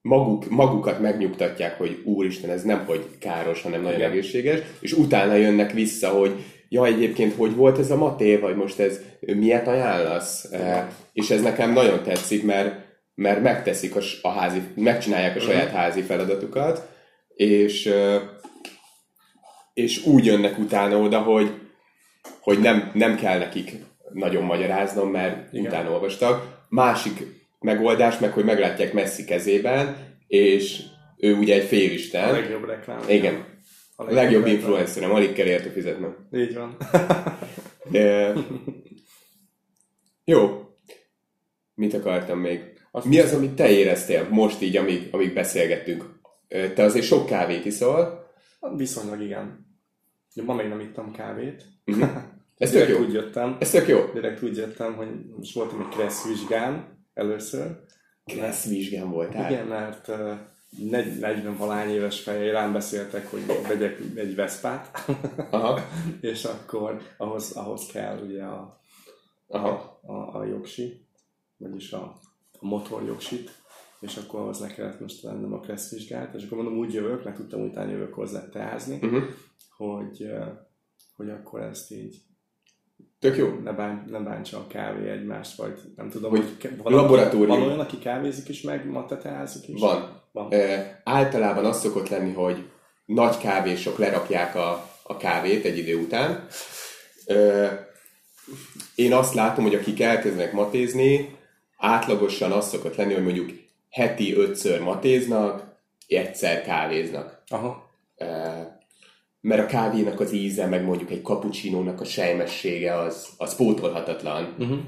Speaker 1: maguk, magukat megnyugtatják, hogy úristen, ez nem hogy káros, hanem nagyon
Speaker 2: Igen.
Speaker 1: egészséges, és utána jönnek vissza, hogy ja, egyébként hogy volt ez a maté, vagy most ez miért ajánlasz? Eh, és ez nekem nagyon tetszik, mert, mert megteszik a, a házi, megcsinálják a saját házi feladatukat, és, és úgy jönnek utána oda, hogy, hogy nem, nem kell nekik nagyon magyaráznom, mert
Speaker 2: Igen.
Speaker 1: utána olvastak. Másik megoldás meg, hogy meglátják Messi kezében, és ő ugye egy
Speaker 2: A
Speaker 1: félisten.
Speaker 2: legjobb reklám.
Speaker 1: Igen. A, a legjobb influencerem, alig kell érte fizetnem.
Speaker 2: Így van. (laughs)
Speaker 1: De... Jó. Mit akartam még? Azt Mi az, amit te éreztél most így, amíg, amíg beszélgettünk? Te azért sok kávét iszol?
Speaker 2: Viszonylag igen. Ma még nem ittam kávét.
Speaker 1: Uh-huh. (laughs)
Speaker 2: Ez tök jó. úgy jöttem.
Speaker 1: Ez tök jó.
Speaker 2: Direkt úgy jöttem, hogy most voltam egy kressz vizsgán először.
Speaker 1: Kressz vizsgán voltál?
Speaker 2: Igen, mert uh, 40 valány éves fejjel rám beszéltek, hogy vegyek egy Veszpát.
Speaker 1: Aha. (laughs)
Speaker 2: és akkor ahhoz, ahhoz kell ugye a,
Speaker 1: Aha.
Speaker 2: a, a jogsi, vagyis a, a motorjogsit és akkor ahhoz le kellett most lennem a kressz vizsgát, és akkor mondom, úgy jövök, mert tudtam, utána jövök hozzá teázni,
Speaker 1: uh-huh.
Speaker 2: hogy, hogy akkor ezt így
Speaker 1: Tök jó.
Speaker 2: Ne, bán, ne bántsa a kávé egymást, vagy nem tudom,
Speaker 1: hogy,
Speaker 2: hogy
Speaker 1: van, laboratórium.
Speaker 2: Van olyan, aki kávézik is meg, mateteázik is?
Speaker 1: Van. van. E, általában az szokott lenni, hogy nagy kávésok lerakják a, a kávét egy idő után. E, én azt látom, hogy akik elkezdenek matézni, átlagosan az szokott lenni, hogy mondjuk heti ötször matéznak, egyszer kávéznak.
Speaker 2: Aha.
Speaker 1: E, mert a kávénak az íze, meg mondjuk egy kapucsinónak a sejmessége az, az pótolhatatlan
Speaker 2: uh-huh.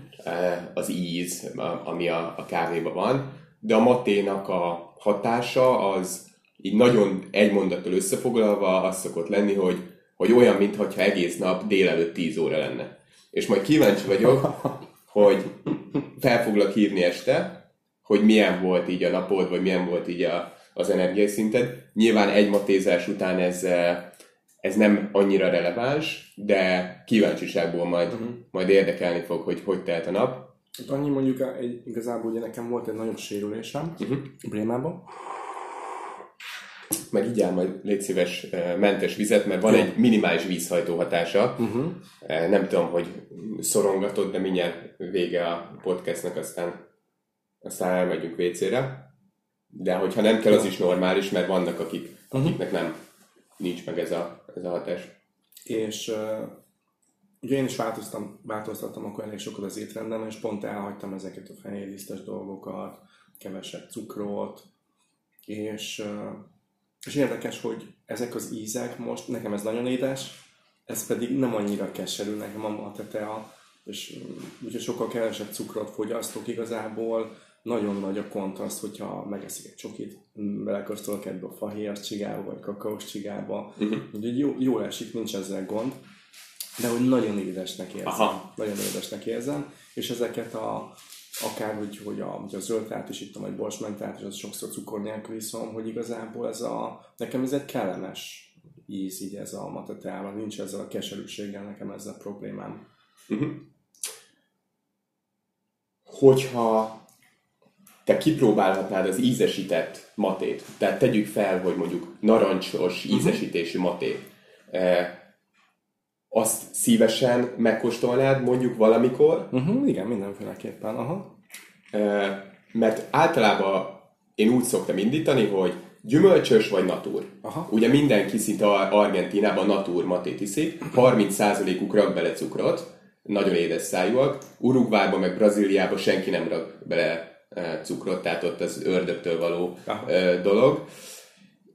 Speaker 1: az íz, ami a, a kávéban van, de a maténak a hatása az így nagyon egy mondattal összefoglalva az szokott lenni, hogy, hogy olyan, mintha egész nap délelőtt 10 óra lenne. És majd kíváncsi vagyok, (laughs) hogy fel foglak hívni este, hogy milyen volt így a napod, vagy milyen volt így a, az energiai szinted. Nyilván egy matézás után ez ez nem annyira releváns, de kíváncsiságból majd, uh-huh. majd érdekelni fog, hogy hogy telt a nap.
Speaker 2: Hát annyi mondjuk, egy, igazából ugye nekem volt egy nagyobb sérülésem uh-huh. Brémában.
Speaker 1: Meg így áll majd légy szíves mentes vizet, mert van egy minimális vízhajtó hatása.
Speaker 2: Uh-huh.
Speaker 1: Nem tudom, hogy szorongatod, de mindjárt vége a podcastnak, aztán, aztán elmegyünk WC-re. De hogyha nem kell, az is normális, mert vannak, akik, akiknek nem nincs meg ez a, ez a hatás.
Speaker 2: És uh, ugye én is változtam, változtattam akkor elég sokat az étrendem, és pont elhagytam ezeket a fehérlisztes dolgokat, kevesebb cukrot, és, uh, és érdekes, hogy ezek az ízek most, nekem ez nagyon édes, ez pedig nem annyira keserű, nekem a tetea, és ugye sokkal kevesebb cukrot fogyasztok igazából, nagyon nagy a kontraszt, hogyha megeszik egy csokit, belekasztolok ebbe a fahéjas csigába, vagy kakaós csigába. Uh-huh. Úgyhogy jó, jól esik, nincs ezzel gond. De hogy nagyon édesnek érzem. Aha. Nagyon édesnek érzem. És ezeket a, akár hogy, hogy a, hogy a zöldtát is ittam, vagy borsmentát, és az sokszor cukor nélkül iszom, hogy igazából ez a, nekem ez egy kellemes íz, így ez a mateteában, nincs ezzel a keserűséggel nekem ezzel a problémám.
Speaker 1: Uh-huh. Hogyha te kipróbálhatnád az ízesített matét. Tehát tegyük fel, hogy mondjuk narancsos uh-huh. ízesítésű matét. E, azt szívesen megkóstolnád mondjuk valamikor?
Speaker 2: Uh-huh, igen, mindenféleképpen. Aha.
Speaker 1: Mert általában én úgy szoktam indítani, hogy gyümölcsös vagy natúr.
Speaker 2: Aha.
Speaker 1: Ugye mindenki szinte Argentinában natúr matét iszik, 30%-uk rak bele cukrot, nagyon édes szájúak. Uruguayban meg Brazíliában senki nem rak bele cukrot, tehát ott az ördögtől való Aha. dolog.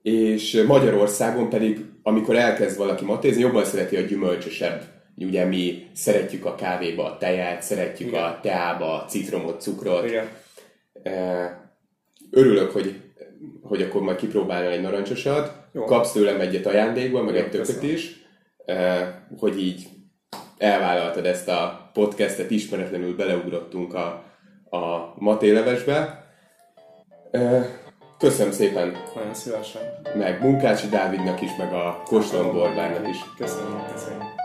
Speaker 1: És Magyarországon pedig, amikor elkezd valaki matézni, jobban szereti a gyümölcsösebb. Ugye mi szeretjük a kávéba a teját, szeretjük Igen. a teába a citromot, cukrot.
Speaker 2: Igen.
Speaker 1: Örülök, hogy, hogy akkor majd kipróbálnál egy narancsosat. Jó. Kapsz tőlem egyet ajándékba, meg Jó, egy tököt is, hogy így elvállaltad ezt a podcastet, ismeretlenül beleugrottunk a a matélevesbe. Köszönöm szépen!
Speaker 2: Nagyon szívesen!
Speaker 1: Meg Munkácsi Dávidnak is, meg a Kóstolom Borbának is.
Speaker 2: Köszönöm, köszönöm.